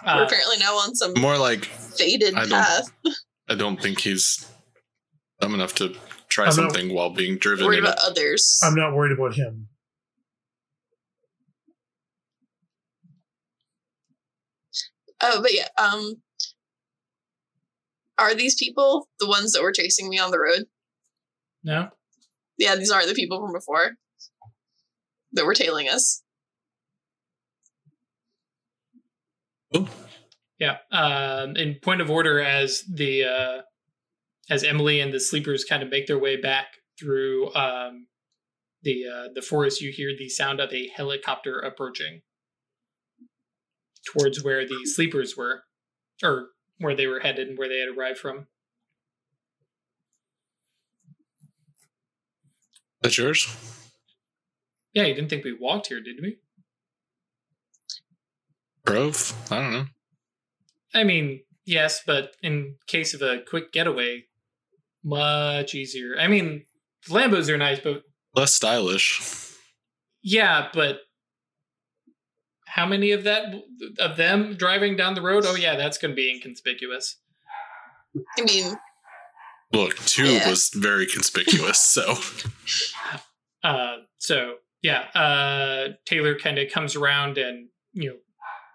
Uh, apparently now on some More like faded I path. I don't think he's dumb enough to try I'm not- something while being driven. Worried in a- about others. I'm not worried about him. Oh, but yeah. Um, are these people the ones that were chasing me on the road? no. Yeah, these aren't the people from before that were tailing us. Yeah. Um, in point of order, as the uh, as Emily and the sleepers kind of make their way back through um, the uh, the forest, you hear the sound of a helicopter approaching towards where the sleepers were, or where they were headed and where they had arrived from. That's yours? Yeah, you didn't think we walked here, did we? Grove? I don't know. I mean, yes, but in case of a quick getaway, much easier. I mean, Lambos are nice, but Less stylish. Yeah, but how many of that of them driving down the road? Oh yeah, that's going to be inconspicuous. I mean, Look, two Yeah. was very conspicuous, so Uh, so yeah, uh, Taylor kind of comes around and you know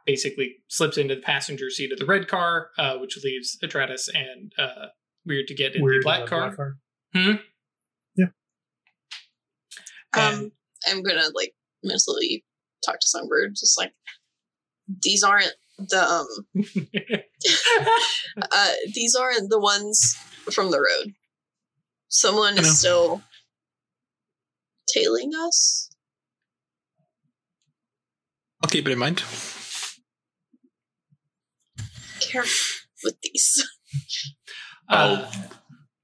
basically slips into the passenger seat of the red car, uh, which leaves Atratus and uh, Weird to get in Weird the black car. car. um, I'm gonna like mentally talk to Songbird, just like these aren't the um, uh, these aren't the ones from the road. Someone is still tailing us. I'll keep it in mind. Careful with these. uh,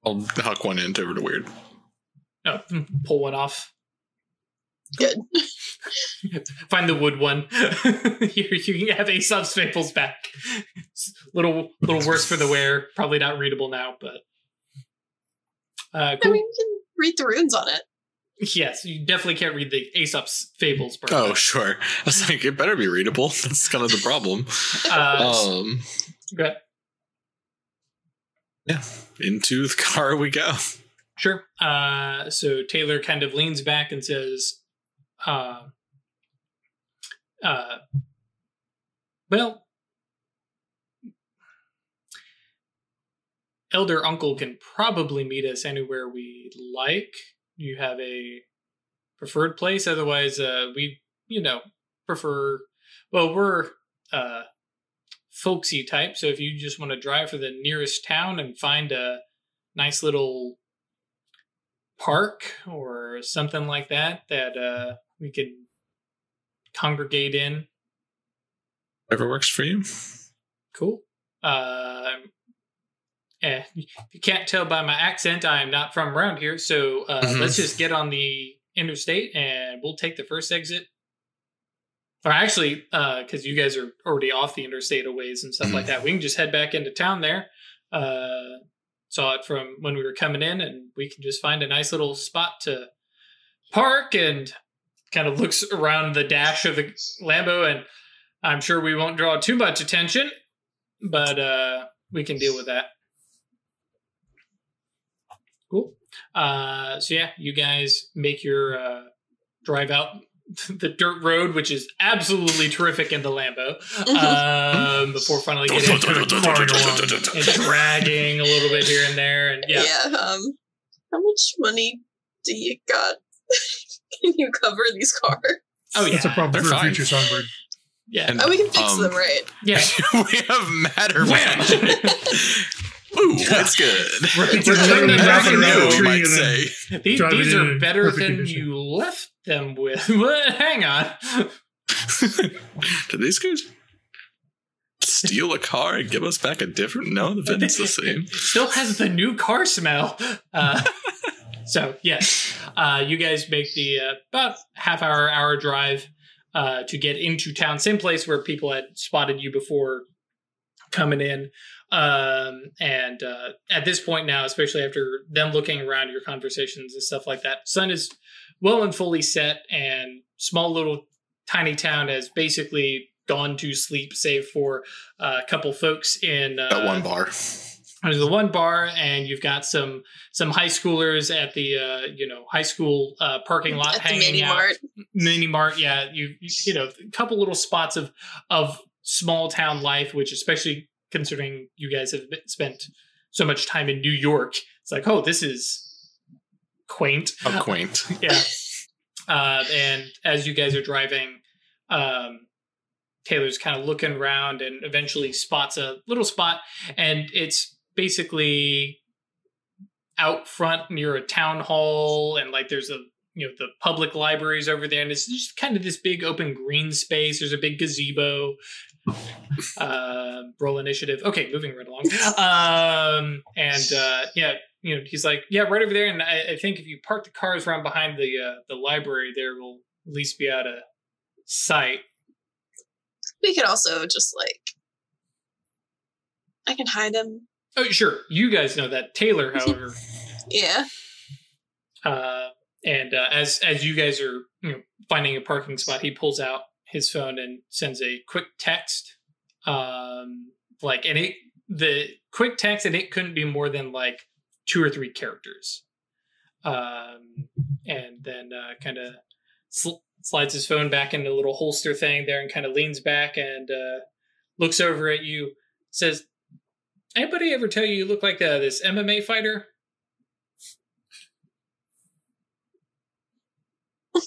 I'll huck one end over to Weird. oh, pull one off. Good. Find the wood one. Here you can have Aesop's Fables back. It's a little little worse for the wear. Probably not readable now, but Uh, I mean, you can read the runes on it. yes, you definitely can't read the Aesop's fables. Part Oh, sure. I was like, it better be readable. That's kind of the problem. Uh, Um, go ahead. into the car we go. Sure. Uh, so Taylor kind of leans back and says, uh, uh, well, Elder Uncle can probably meet us anywhere we like. You have a preferred place? Otherwise, uh, we, you know, prefer, well, we're, uh, folksy type. So if you just want to drive for the nearest town and find a nice little park or something like that that uh, we could congregate in. Whatever works for you. Cool. Uh, eh, if you can't tell by my accent, I am not from around here. So uh, Mhm. let's just get on the interstate and we'll take the first exit. Or actually, because you guys are already off the interstate a ways and stuff like that, we can just head back into town there. Uh, saw it from when we were coming in, and we can just find a nice little spot to park and kind of looks around the dash of the Lambo. And I'm sure we won't draw too much attention, but uh, we can deal with that. Cool. Uh, so yeah, you guys make your uh, drive out the dirt road, which is absolutely terrific in the Lambo. Um, before finally getting into the and dragging a little bit here and there, and yeah, Um, how much money do you got? can you cover these cars? oh yeah, That's a problem they're for fine. a future songbird. yeah, And, Oh, we can fix um, them, right? yeah. we have matter Wham! Ooh, that's good. Right. We're literally Better wrapping than around you, a tree might say. These, these are better than condition. you left them with. What? Hang on. Did these guys steal a car and give us back a different? No, the VIN's the same. Still has the new car smell. Uh, so yes, uh, you guys make the uh, about half hour hour drive uh, to get into town, same place where people had spotted you before coming in. Um, and uh, at this point now, especially after them looking around your conversations and stuff like that, sun is well and fully set, and small little tiny town has basically gone to sleep, save for uh, a couple folks in uh, That one bar. there's the one bar and you've got some some high schoolers at the uh you know high school uh parking lot At the hanging mini out mart. mini mart yeah you you you know a couple little spots of of small town life which especially considering you guys have been, spent so much time in new york it's like oh this is quaint How quaint. yeah. Uh, and as you guys are driving, um, Taylor's kind of looking around and eventually spots a little spot, and it's basically out front near a town hall, and like there's a you know the public libraries over there, and it's just kind of this big open green space. There's a big gazebo. Uh, roll initiative. Okay, moving right along. Um, and uh, yeah, you know, he's like, yeah, right over there. And I, I think if you park the cars around behind the uh, the library, there will at least be out of sight. We could also just like, I can hide him. Oh, sure, you guys know that. Taylor, however, Yeah. uh, and uh, as as you guys are you know finding a parking spot, he pulls out his phone and sends a quick text. Um, like, and it the quick text, and it couldn't be more than like two or three characters. Um, and then uh, kind of sl- slides his phone back into a little holster thing there, and kind of leans back and uh, looks over at you. Says, "Anybody ever tell you you look like uh, this MMA fighter?"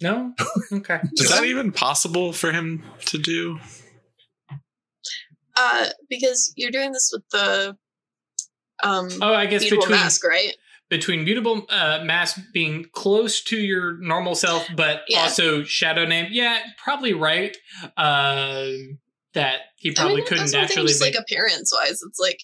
No. Okay. Is that even possible for him to do? Uh, because you're doing this with the um Oh, I guess between mask, right? between mutable uh, mask being close to your normal self, but Yeah. also shadow name. Yeah, probably right. Um, that he I probably mean, couldn't that's naturally. just make- like appearance wise. It's like,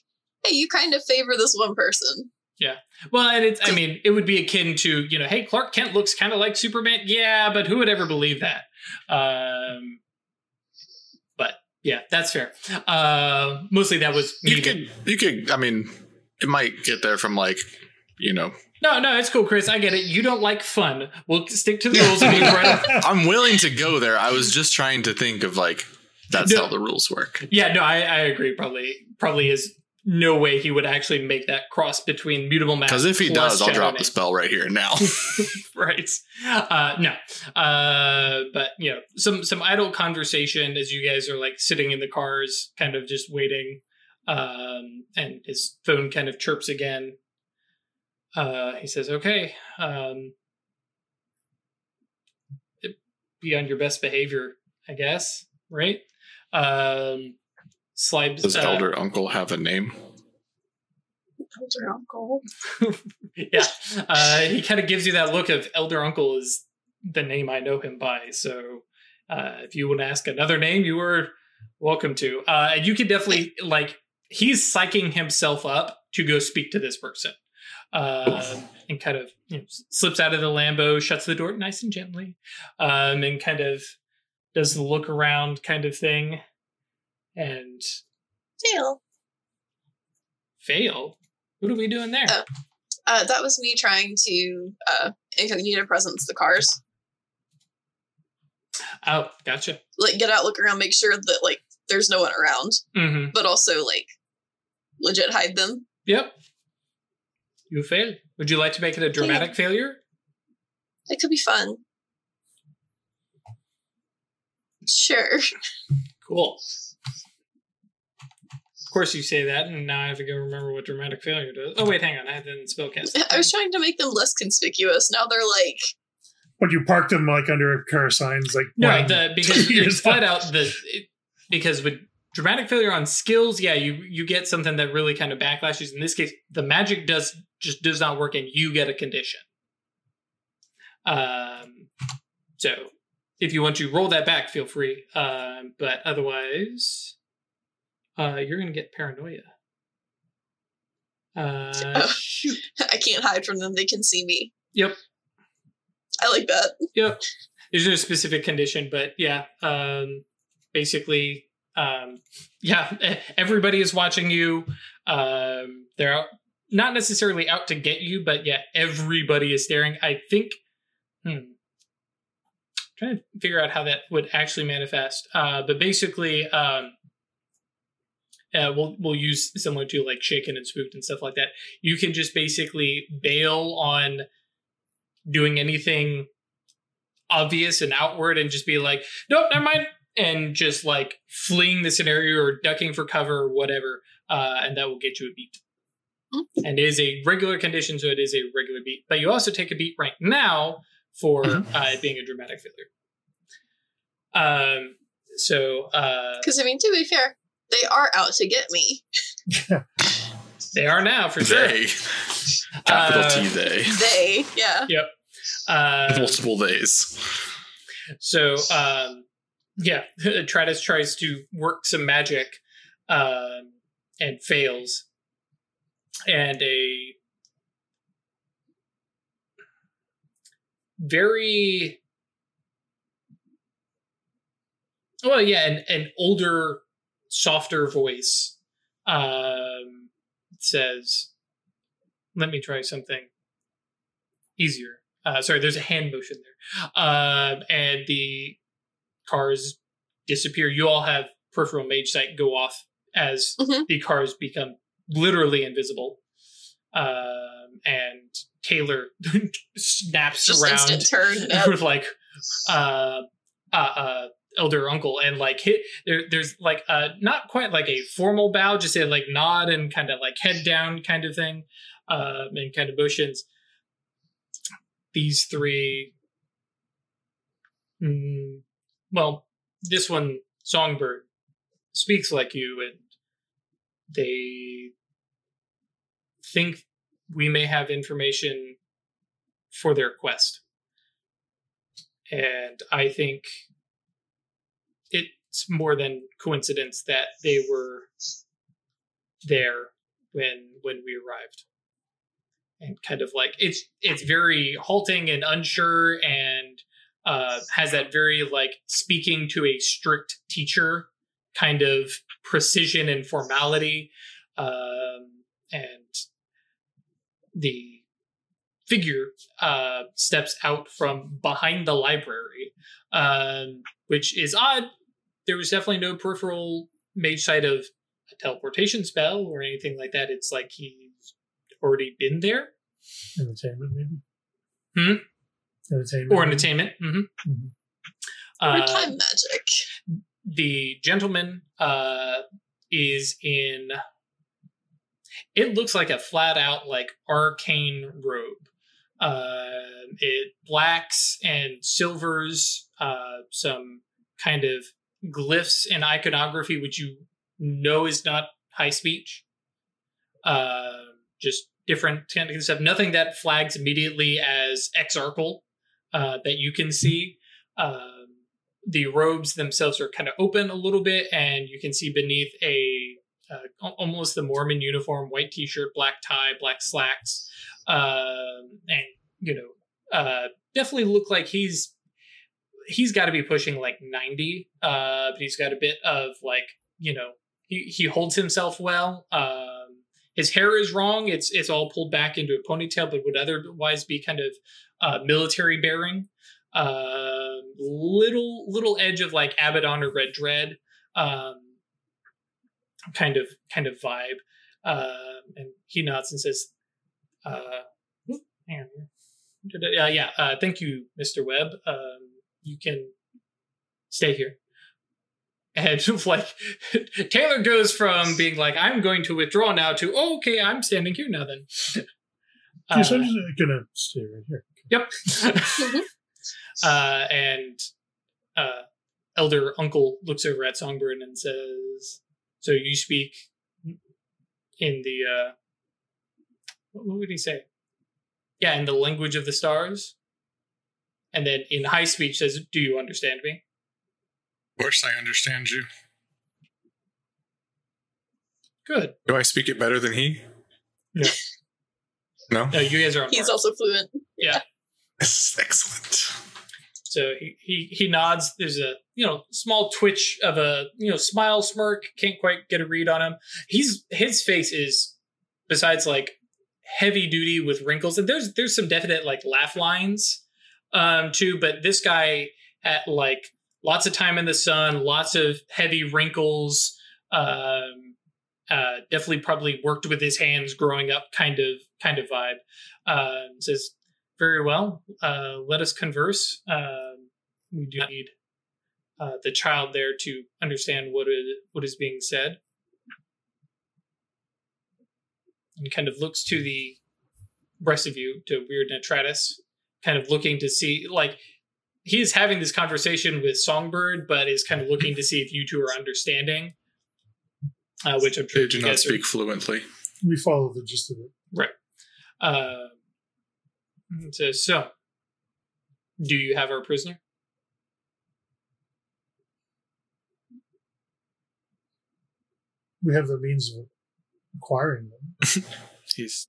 hey, you kind of favor this one person. Yeah. Well, and it's. I mean, it would be akin to you know, hey, Clark Kent looks kind of like Superman. Yeah, but who would ever believe that? Um, but Yeah, that's fair. Uh, mostly that was. You could, you could. I mean, it might get there from like, you know, no, no, it's cool, Chris. I get it. You don't like fun. We'll stick to the rules. and be right. I'm willing to go there. I was just trying to think of like that's No. how the rules work. Yeah, no, I, I agree. Probably, probably is no way he would actually make that cross between mutable mask. Because if he does, I'll drop the spell right here and now. right. Uh, no. Uh, but you know, some some idle conversation as you guys are like sitting in the cars, kind of just waiting. Um, and his phone kind of chirps again. Uh, he says, "Okay, um, be on your best behavior, I guess." Right. Um, slides. Does uh, elder uncle have a name? Elder uncle. yeah. Uh, he kind of gives you that look of elder uncle is the name I know him by. So uh, if you want to ask another name, you are welcome to. Uh, and you can definitely like he's psyching himself up to go speak to this person. Um, and kind of you know, slips out of the Lambo, shuts the door nice and gently, um, and kind of does the look around kind of thing, and Dale. fail. What are we doing there? Oh. Uh, that was me trying to uh, incognito presence the cars. Oh, gotcha. Like get out, look around, make sure that like there's no one around, Mm-hmm. but also like legit hide them. Yep. You failed. Would you like to make it a dramatic failure? It could be fun. Sure. Cool. Of course, you say that, and now I have to go remember what dramatic failure does. Oh wait, hang on, I have it in spellcast. I was trying to make them less conspicuous. Now they're like, But you parked them like under a car signs, like no, the because two years it's flat out the it, because with dramatic failure on skills, yeah, you you get something that really kind of backlashes. In this case, the magic does just does not work, and you get a condition. Um, so if you want to roll that back, feel free. Um, but otherwise, uh, you're gonna get paranoia. Uh, Oh. shoot. I can't hide from them. They can see me. Yep. I like that. Yep. There's no specific condition, but yeah, um, basically, um, yeah, everybody is watching you. Um, they're out, not necessarily out to get you, but yeah, everybody is staring. I think. Hmm. Trying to figure out how that would actually manifest. Uh, but basically, um, uh, we'll we'll use similar to like shaken and spooked and stuff like that. You can just basically bail on doing anything obvious and outward and just be like, nope, never mind, and just like fleeing the scenario or ducking for cover or whatever, uh, and that will get you a beat. Hmm. And it is a regular condition, so it is a regular beat. But you also take a beat right now for Mhm. uh, it being a dramatic failure. Um. So uh, Because I mean, to be fair, they are out to get me. they are now for sure. They. Capital Uh, T they. They, yeah. Yep. Uh, Multiple days. So um yeah, Tratus tries to work some magic um and fails. And a very well yeah, an, an older, softer voice um says let me try something easier. Uh, sorry, there's a hand motion there um, and the cars disappear. You all have peripheral mage sight go off as Mhm. the cars become literally invisible. Um, and Taylor snaps Just around turn. Yep. with like uh, uh, uh, elder uncle and like hit there. There's like uh, not quite like a formal bow, just a like nod and kind of like head down kind of thing, um, and kind of motions. These three Mm, well, this one, Songbird, speaks like you, and they think we may have information for their quest. And I think it's more than coincidence that they were there when when we arrived. And kind of like it's it's very halting and unsure and uh, has that very like speaking to a strict teacher kind of precision and formality. Um, and the figure uh, steps out from behind the library, um, which is odd. There was definitely no peripheral mage sight of a teleportation spell or anything like that. It's like he's already been there. Entertainment, maybe. Hmm? Entertainment. Or entertainment. maybe? attainment. hmm Mhm. Uh, time magic. the gentleman uh, is in it looks like a flat out like arcane robe uh, it blacks and silvers uh, some kind of glyphs and iconography which you know is not high speech uh, just different kind of stuff nothing that flags immediately as exarchal uh, that you can see um, the robes themselves are kind of open a little bit, and you can see beneath a uh, almost the Mormon uniform, white T-shirt, black tie, black slacks, um, and you know, uh, definitely look like he's he's got to be pushing like ninety, uh, but he's got a bit of like you know he he holds himself well. Um, his hair is wrong; it's it's all pulled back into a ponytail, but would otherwise be kind of uh, military bearing uh, little little edge of like Abaddon or Red Dread, um, kind of kind of vibe. Uh, and he nods and says, uh. Uh, yeah, uh, thank you, Mr. Webb. Um, you can stay here. And like Taylor goes from being like, I'm going to withdraw now to, oh, okay, I'm standing here now then. Yes, Uh, I'm just gonna stay right here. Yep. uh, and uh, elder uncle looks over at Songbird and says, "So you speak in the uh, what what would he say? Yeah, in the language of the stars." And then in high speech says, "Do you understand me?" Of course, I understand you. Good. Do I speak it better than he? No. No? No, you guys are on. He's par. also fluent. Yes, excellent. So he, he he nods. There's a you know small twitch of a you know smile smirk. Can't quite get a read on him. He's his face is besides like heavy duty with wrinkles and there's there's some definite like laugh lines um too. But this guy at like lots of time in the sun, lots of heavy wrinkles. Um, uh, definitely probably worked with his hands growing up, kind of kind of vibe. Um, says very well. Uh, let us converse. Um, we do need uh, the child there to understand what is what is being said. And kind of looks to the rest of you, to Weird Netratus, kind of looking to see like he is having this conversation with Songbird, but is kind of looking to see if you two are understanding. Uh, which I'm sure They do not guys are speak fluently. We follow the gist of it. Uh, it says, so, do you have our prisoner? We have the means of acquiring them. He's.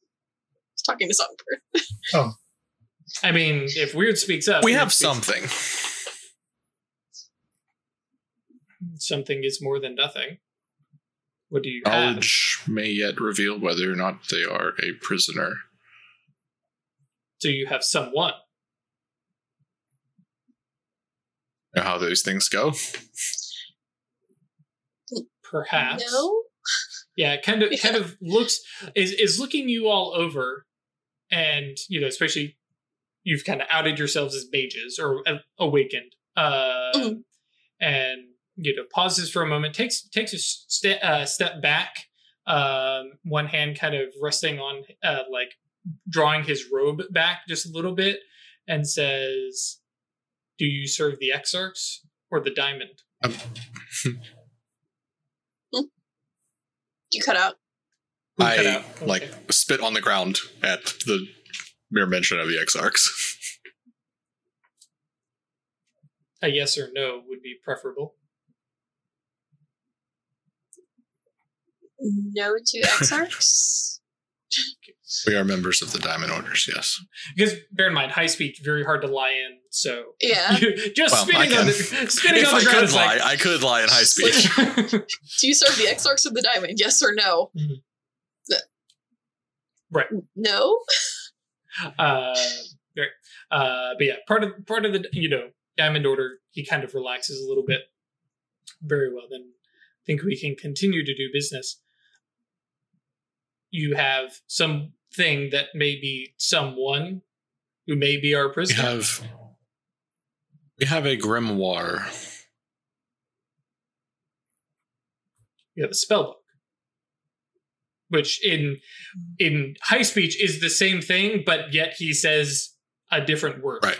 He's talking to Songbird. I mean, if Weird speaks up, We Weird have speaks- something. Something is more than nothing. What do you have? Knowledge may yet reveal whether or not they are a prisoner. So you have someone. You know how those things go? Perhaps. No? Yeah, kind of Yeah. kind of looks is is looking you all over, and you know, especially you've kind of outed yourselves as mages or uh, awakened, uh, Mhm. and you know, pauses for a moment, takes takes a st- uh, step back, um, one hand kind of resting on uh, like drawing his robe back just a little bit, and says, "Do you serve the exarchs or the diamond?" Um, You cut out. Who cut I out? Okay. like spit on the ground at the mere mention of the exarchs. a yes or no would be preferable. No to exarchs. We are members of the Diamond Orders, yes. Because bear in mind, high speech very hard to lie in. So Yeah. just Well, I spinning on the spinning if on I the ground could lie, like I could lie in high speech. Do you serve the Exarchs of the Diamond? Yes or no? Mhm. Right. No? uh, right. uh, but yeah, part of part of the you know Diamond Order, he kind of relaxes a little bit. Very well, then I think we can continue to do business. You have something that may be someone who may be our prisoner. We have we have a grimoire. You have a spell book, which in in high speech is the same thing, but yet he says a different word. Right.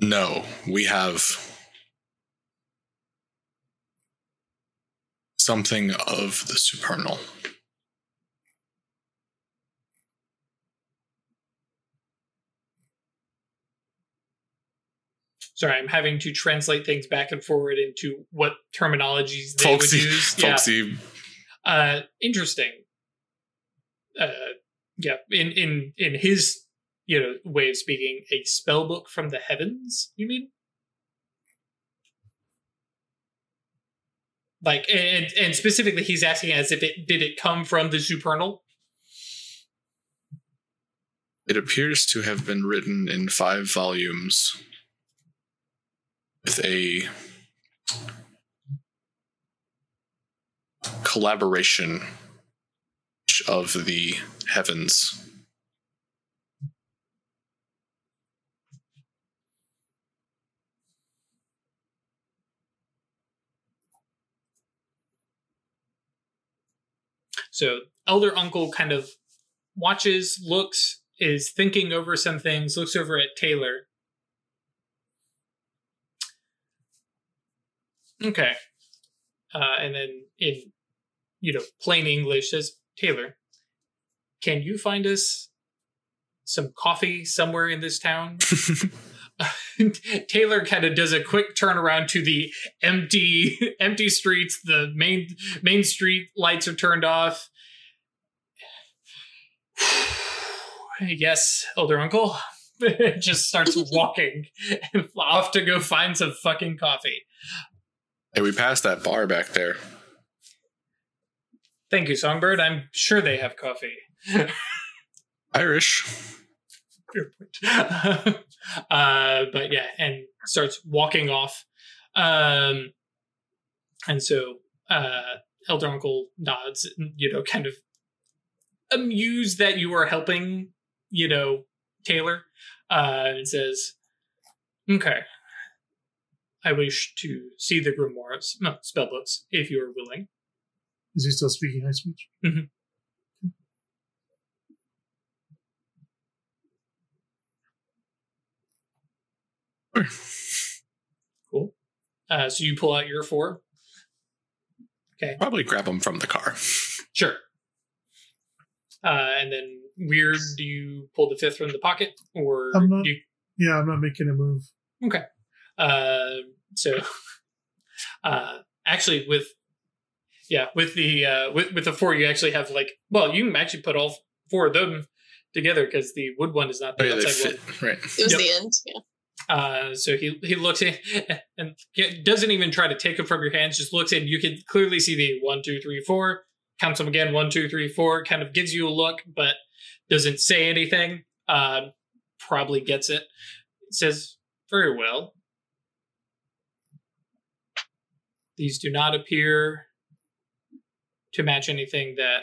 No, we have something of the supernal. Sorry, I'm having to translate things back and forward into what terminologies they Folksy, would use. Yeah. folksy. Uh, interesting. Uh, yeah. In in in his you know way of speaking, a spell book from the heavens. You mean? Like and and specifically, he's asking as if it did it come from the supernal. It appears to have been written in five volumes with a collaboration of the heavens. So elder uncle kind of watches, looks, is thinking over some things, looks over at Taylor. Okay. Uh, and then in you know, plain English says, Taylor, can you find us some coffee somewhere in this town? Taylor kind of does a quick turnaround to the empty empty streets. The main main street lights are turned off. yes, elder uncle. Just starts walking off to go find some fucking coffee. Hey, we passed that bar back there. Thank you, Songbird. I'm sure they have coffee. Irish. Fair point. uh, but yeah, and starts walking off. Um, and so uh, Elder Uncle nods, you know, kind of amused that you are helping, you know, Taylor, uh, and says, "Okay, I wish to see the grimoires, no, spellbooks, if you are willing." Is he still speaking high speech? Cool. Uh, so you pull out your four. Okay. Probably grab them from the car. Sure. Uh, and then weird, do you pull the fifth from the pocket, or I'm not- do you? Yeah, I'm not making a move. Okay. Uh, so, uh, actually, with yeah, with the uh, with with the four, you actually have like well, you can actually put all four of them together because the wood one is not Oh, the yeah, they outside one. Right. It was Yep. the end. Yeah. Uh, so he he looks in and doesn't even try to take them from your hands. Just looks in. You can clearly see the one, two, three, four. Counts them again. One, two, three, four. Kind of gives you a look, but doesn't say anything. Uh, probably gets it. Says very well. These do not appear to match anything that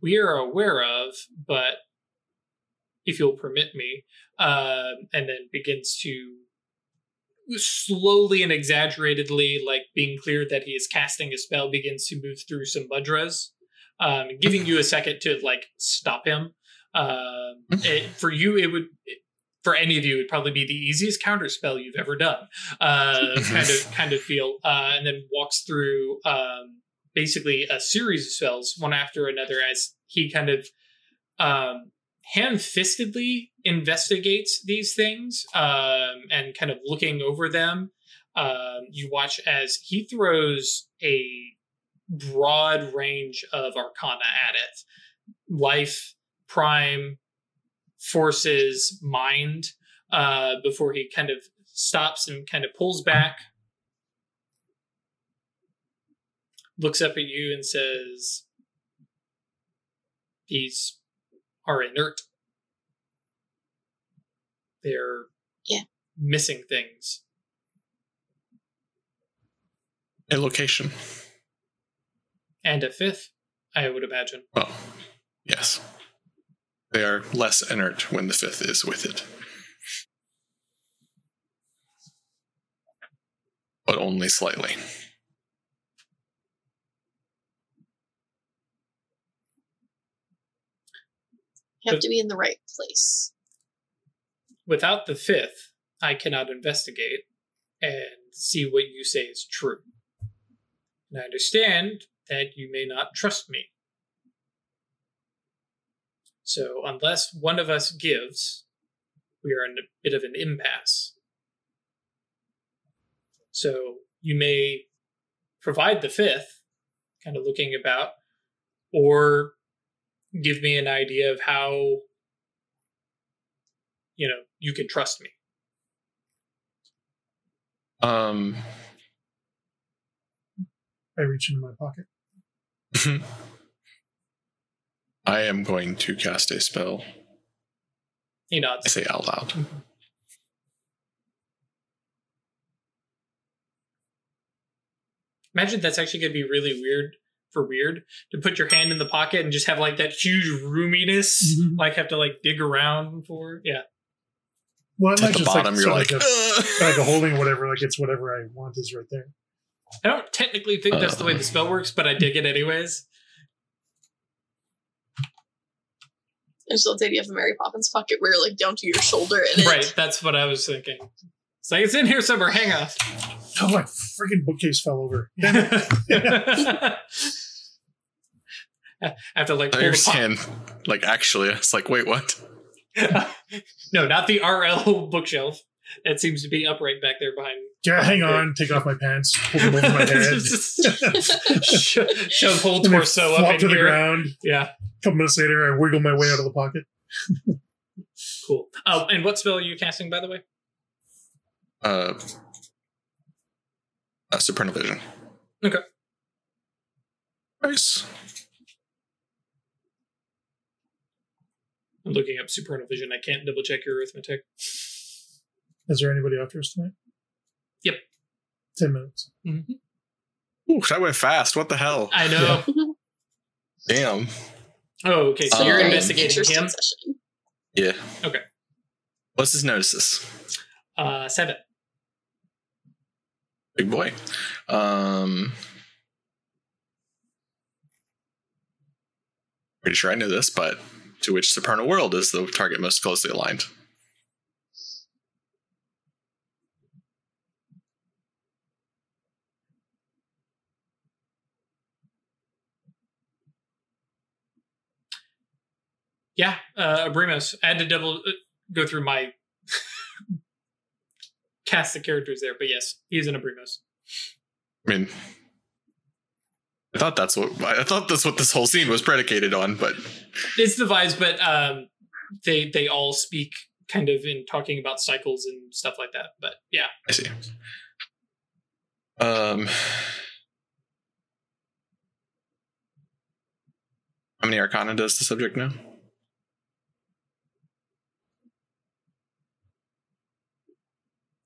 we are aware of, but if you'll permit me, um, and then begins to slowly and exaggeratedly, like being clear that he is casting a spell, begins to move through some mudras, um, giving you a second to like stop him. Um, it- for you, it would. For any of you, it'd probably be the easiest counter spell you've ever done. Uh, kind of, kind of feel, uh, and then walks through um, basically a series of spells, one after another, as he kind of um, hand-fistedly investigates these things um, and kind of looking over them. Um, you watch as he throws a broad range of arcana at it life prime forces mind uh, before he kind of stops and kind of pulls back looks up at you and says these are inert they're Yeah. missing things A location. and a fifth i would imagine Well, yes. They are less inert when the fifth is with it. But only slightly. You have to be in the right place. without the fifth, I cannot investigate and see what you say is true. And I understand that you may not trust me. So, unless one of us gives, we are in a bit of an impasse. So, you may provide the fifth, kind of looking about, or give me an idea of how you know you can trust me Um, I reach into my pocket. I am going to cast a spell. he I nods say out loud. imagine that's actually going to be really weird for weird to put your hand in the pocket and just have like that huge roominess Mhm. like have to like dig around for yeah Well, I At might the just bottom, like, you're sort of like, just- "Ugh." like a holding whatever. Like it's whatever I want is right there. i don't technically think that's the way the spell works but i dig it anyways I just love the idea of a Mary Poppins pocket where you're like down to your shoulder and right that's what i was thinking it's like it's in here somewhere hang on Oh, my freaking bookcase fell over. I have to like I pull the understand. Like, actually, it's like, wait, what? no not the rl bookshelf that seems to be upright back there behind Yeah, hang on. Take off my pants. Pull them over my head. Sho- shove whole and then torso up flop in to the here. ground. Yeah, A couple minutes later, I wiggle my way out of the pocket. cool. Oh, and what spell are you casting, by the way? Uh, uh Supernal Vision. Okay. Nice. I'm looking up supernal vision. I can't double check your arithmetic. Is there anybody after us tonight? Yep. Ten minutes. Ooh, that went fast. What the hell? I know. Damn. Oh, okay. So Um, you're investigating him. session. Yeah. Okay. What's his Gnosis? Uh, seven. Big boy. Um, pretty sure I knew this, but to which supernal world is the target most closely aligned? Yeah, uh, Obrimos. I had to double uh, go through my cast the characters there, but yes, he's an Obrimos. I mean, I thought that's what I thought that's what this whole scene was predicated on, but It's the vibes, but um, they they all speak kind of in talking about cycles and stuff like that. But yeah, I see. Um, how many arcana does the subject know?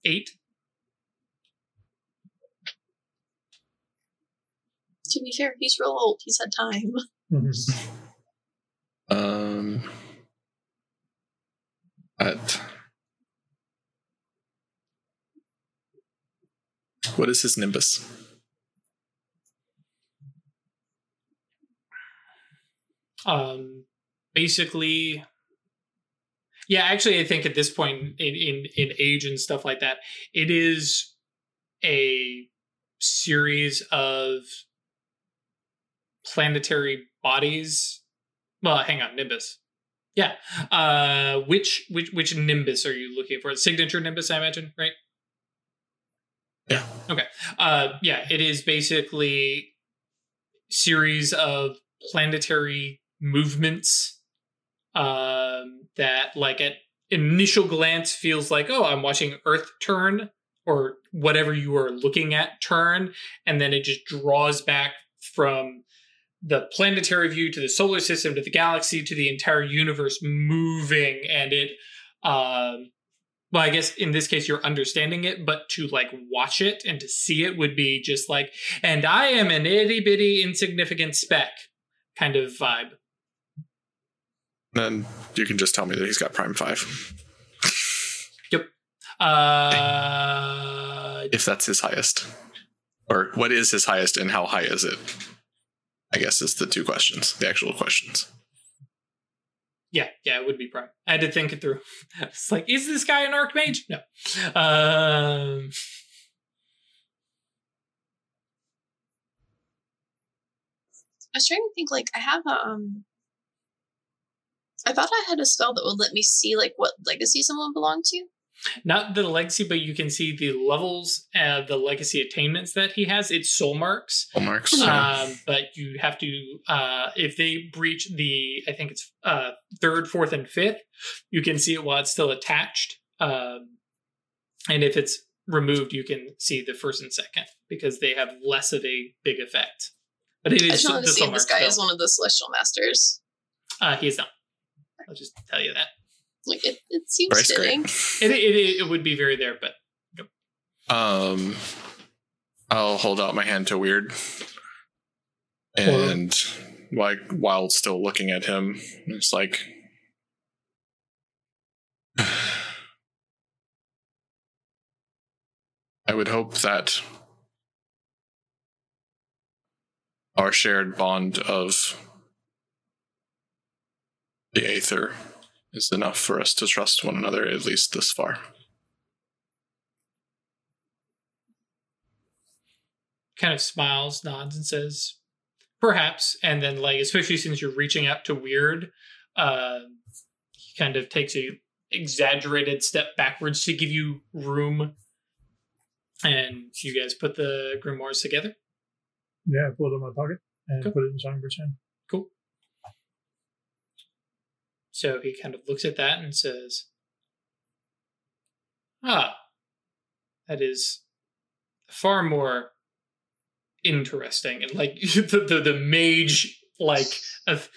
Eight. To be fair, he's real old. He's had time. Um, at what is his nimbus? um basically yeah actually i think at this point in in in age and stuff like that it is a series of planetary bodies. Well hang on nimbus. Yeah uh which which which nimbus are you looking for? Signature nimbus i imagine right? Yeah. okay uh yeah it is basically series of planetary movements um, that, like, at initial glance feels like, oh, I'm watching Earth turn or whatever you are looking at turn. And then it just draws back from the planetary view to the solar system to the galaxy to the entire universe moving. And it, um, well, I guess in this case, you're understanding it, but to like watch it and to see it would be just like, and I am an itty bitty insignificant speck kind of vibe. Then you can just tell me that he's got Prime 5. Uh, If that's his highest. Or what is his highest and how high is it? I guess is the two questions, the actual questions. yeah, yeah, it would be prime. I had to think it through. It's like, is this guy an archmage? No. Um, I was trying to think like I have a um I thought I had a spell that would let me see like what legacy someone belonged to. not the legacy, but you can see the levels, uh, the legacy attainments that he has. It's soul marks. Soul marks. Um, but you have to, uh, if they breach the, I think it's uh, third, fourth, and fifth, you can see it while it's still attached. Um, and if it's removed, you can see the first and second because they have less of a big effect. But it is. I just wanted the to see if this mark guy is one of the celestial masters. Uh, he is not. I'll just tell you that. Like it, it seems Bryce fitting. Gray. It, it, it would be very there, but Um, I'll hold out my hand to Weird, and like while still looking at him, it's like, I would hope that our shared bond of the Aether is enough for us to trust one another at least this far. kind of smiles, nods, and says, "Perhaps." And then, like, especially since you're reaching out to Weird, uh, he kind of takes a exaggerated step backwards to give you room, and you guys put the grimoires together. Yeah, I pull it in my pocket and Cool. put it in Songbird's hand. Cool. So he kind of looks at that and says, "Ah, that is far more interesting." And like the the, the mage, like of,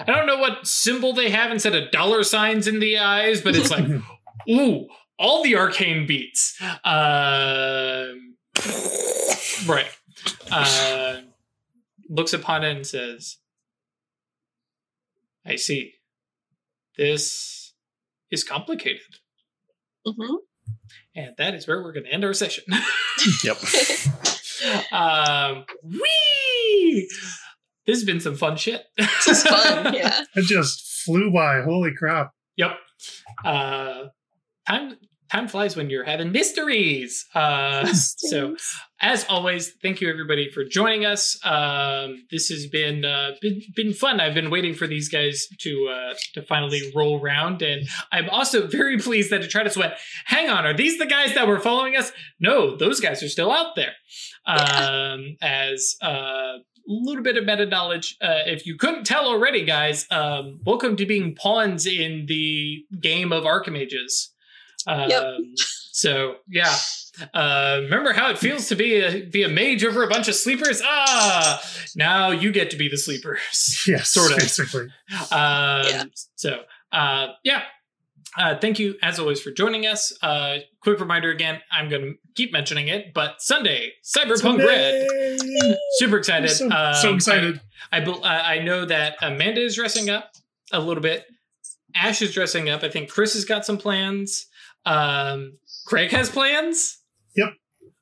I don't know what symbol they have instead of dollar signs in the eyes, but it's like, ooh, all the arcane beats. Um, right. Uh, looks upon it and says, I see. This is complicated. hmm And that is where we're going to end our session. Yep. um, whee! This has been some fun shit. This is fun. Yeah. It just flew by. Holy crap. Yep. Uh, time time flies when you're having mysteries. Uh, so as always, thank you everybody for joining us. Um, this has been, uh, been been fun. I've been waiting for these guys to uh, to finally roll around, and I'm also very pleased that Detritus went. Hang on, are these the guys that were following us? No, those guys are still out there. Um, as a uh, little bit of meta knowledge, uh, if you couldn't tell already, guys, um, welcome to being pawns in the game of Archimages. Um, Yep. So yeah, uh, remember how it feels to be a be a mage over a bunch of sleepers? Ah, now you get to be the sleepers. Yes, Sort of. basically. Um, Yeah. So uh, yeah. Uh, thank you as always for joining us. Uh, quick reminder again, I'm going to keep mentioning it, but Sunday, Cyberpunk Red. Super excited. So, Um, so excited. I, I, bel- I I know that Amanda is dressing up a little bit. Ash is dressing up. I think Chris has got some plans. Um, Craig has plans. Yep.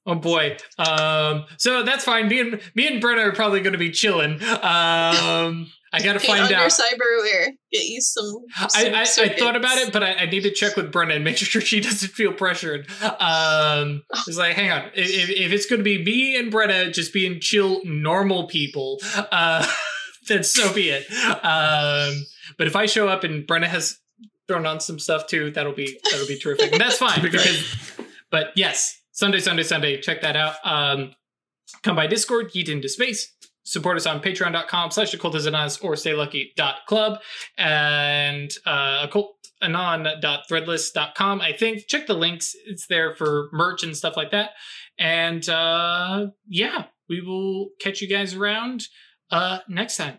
Oh boy. Um, so that's fine. Me and me and Brenna are probably going to be chilling. Um, I got to Paint find on your out. cyberware. Get you some. I, some I, I thought about it, but I, I need to check with Brenna and make sure she doesn't feel pressured. Um, it's like, hang on, if, if it's going to be me and Brenna just being chill, normal people, uh, then so be it. Um, but if I show up and Brenna has thrown on some stuff too, that'll be that'll be terrific, and that's fine Be because. But yes, Sunday, Sunday, Sunday, check that out. Um, come by Discord, Yeet into Space. support us on patreon.com slash occultism or staylucky.club and uh, occultanon.threadless.com. I think check the links. It's there for merch and stuff like that. And uh, yeah, we will catch you guys around uh, next time.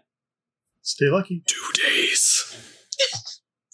Stay lucky. Two days.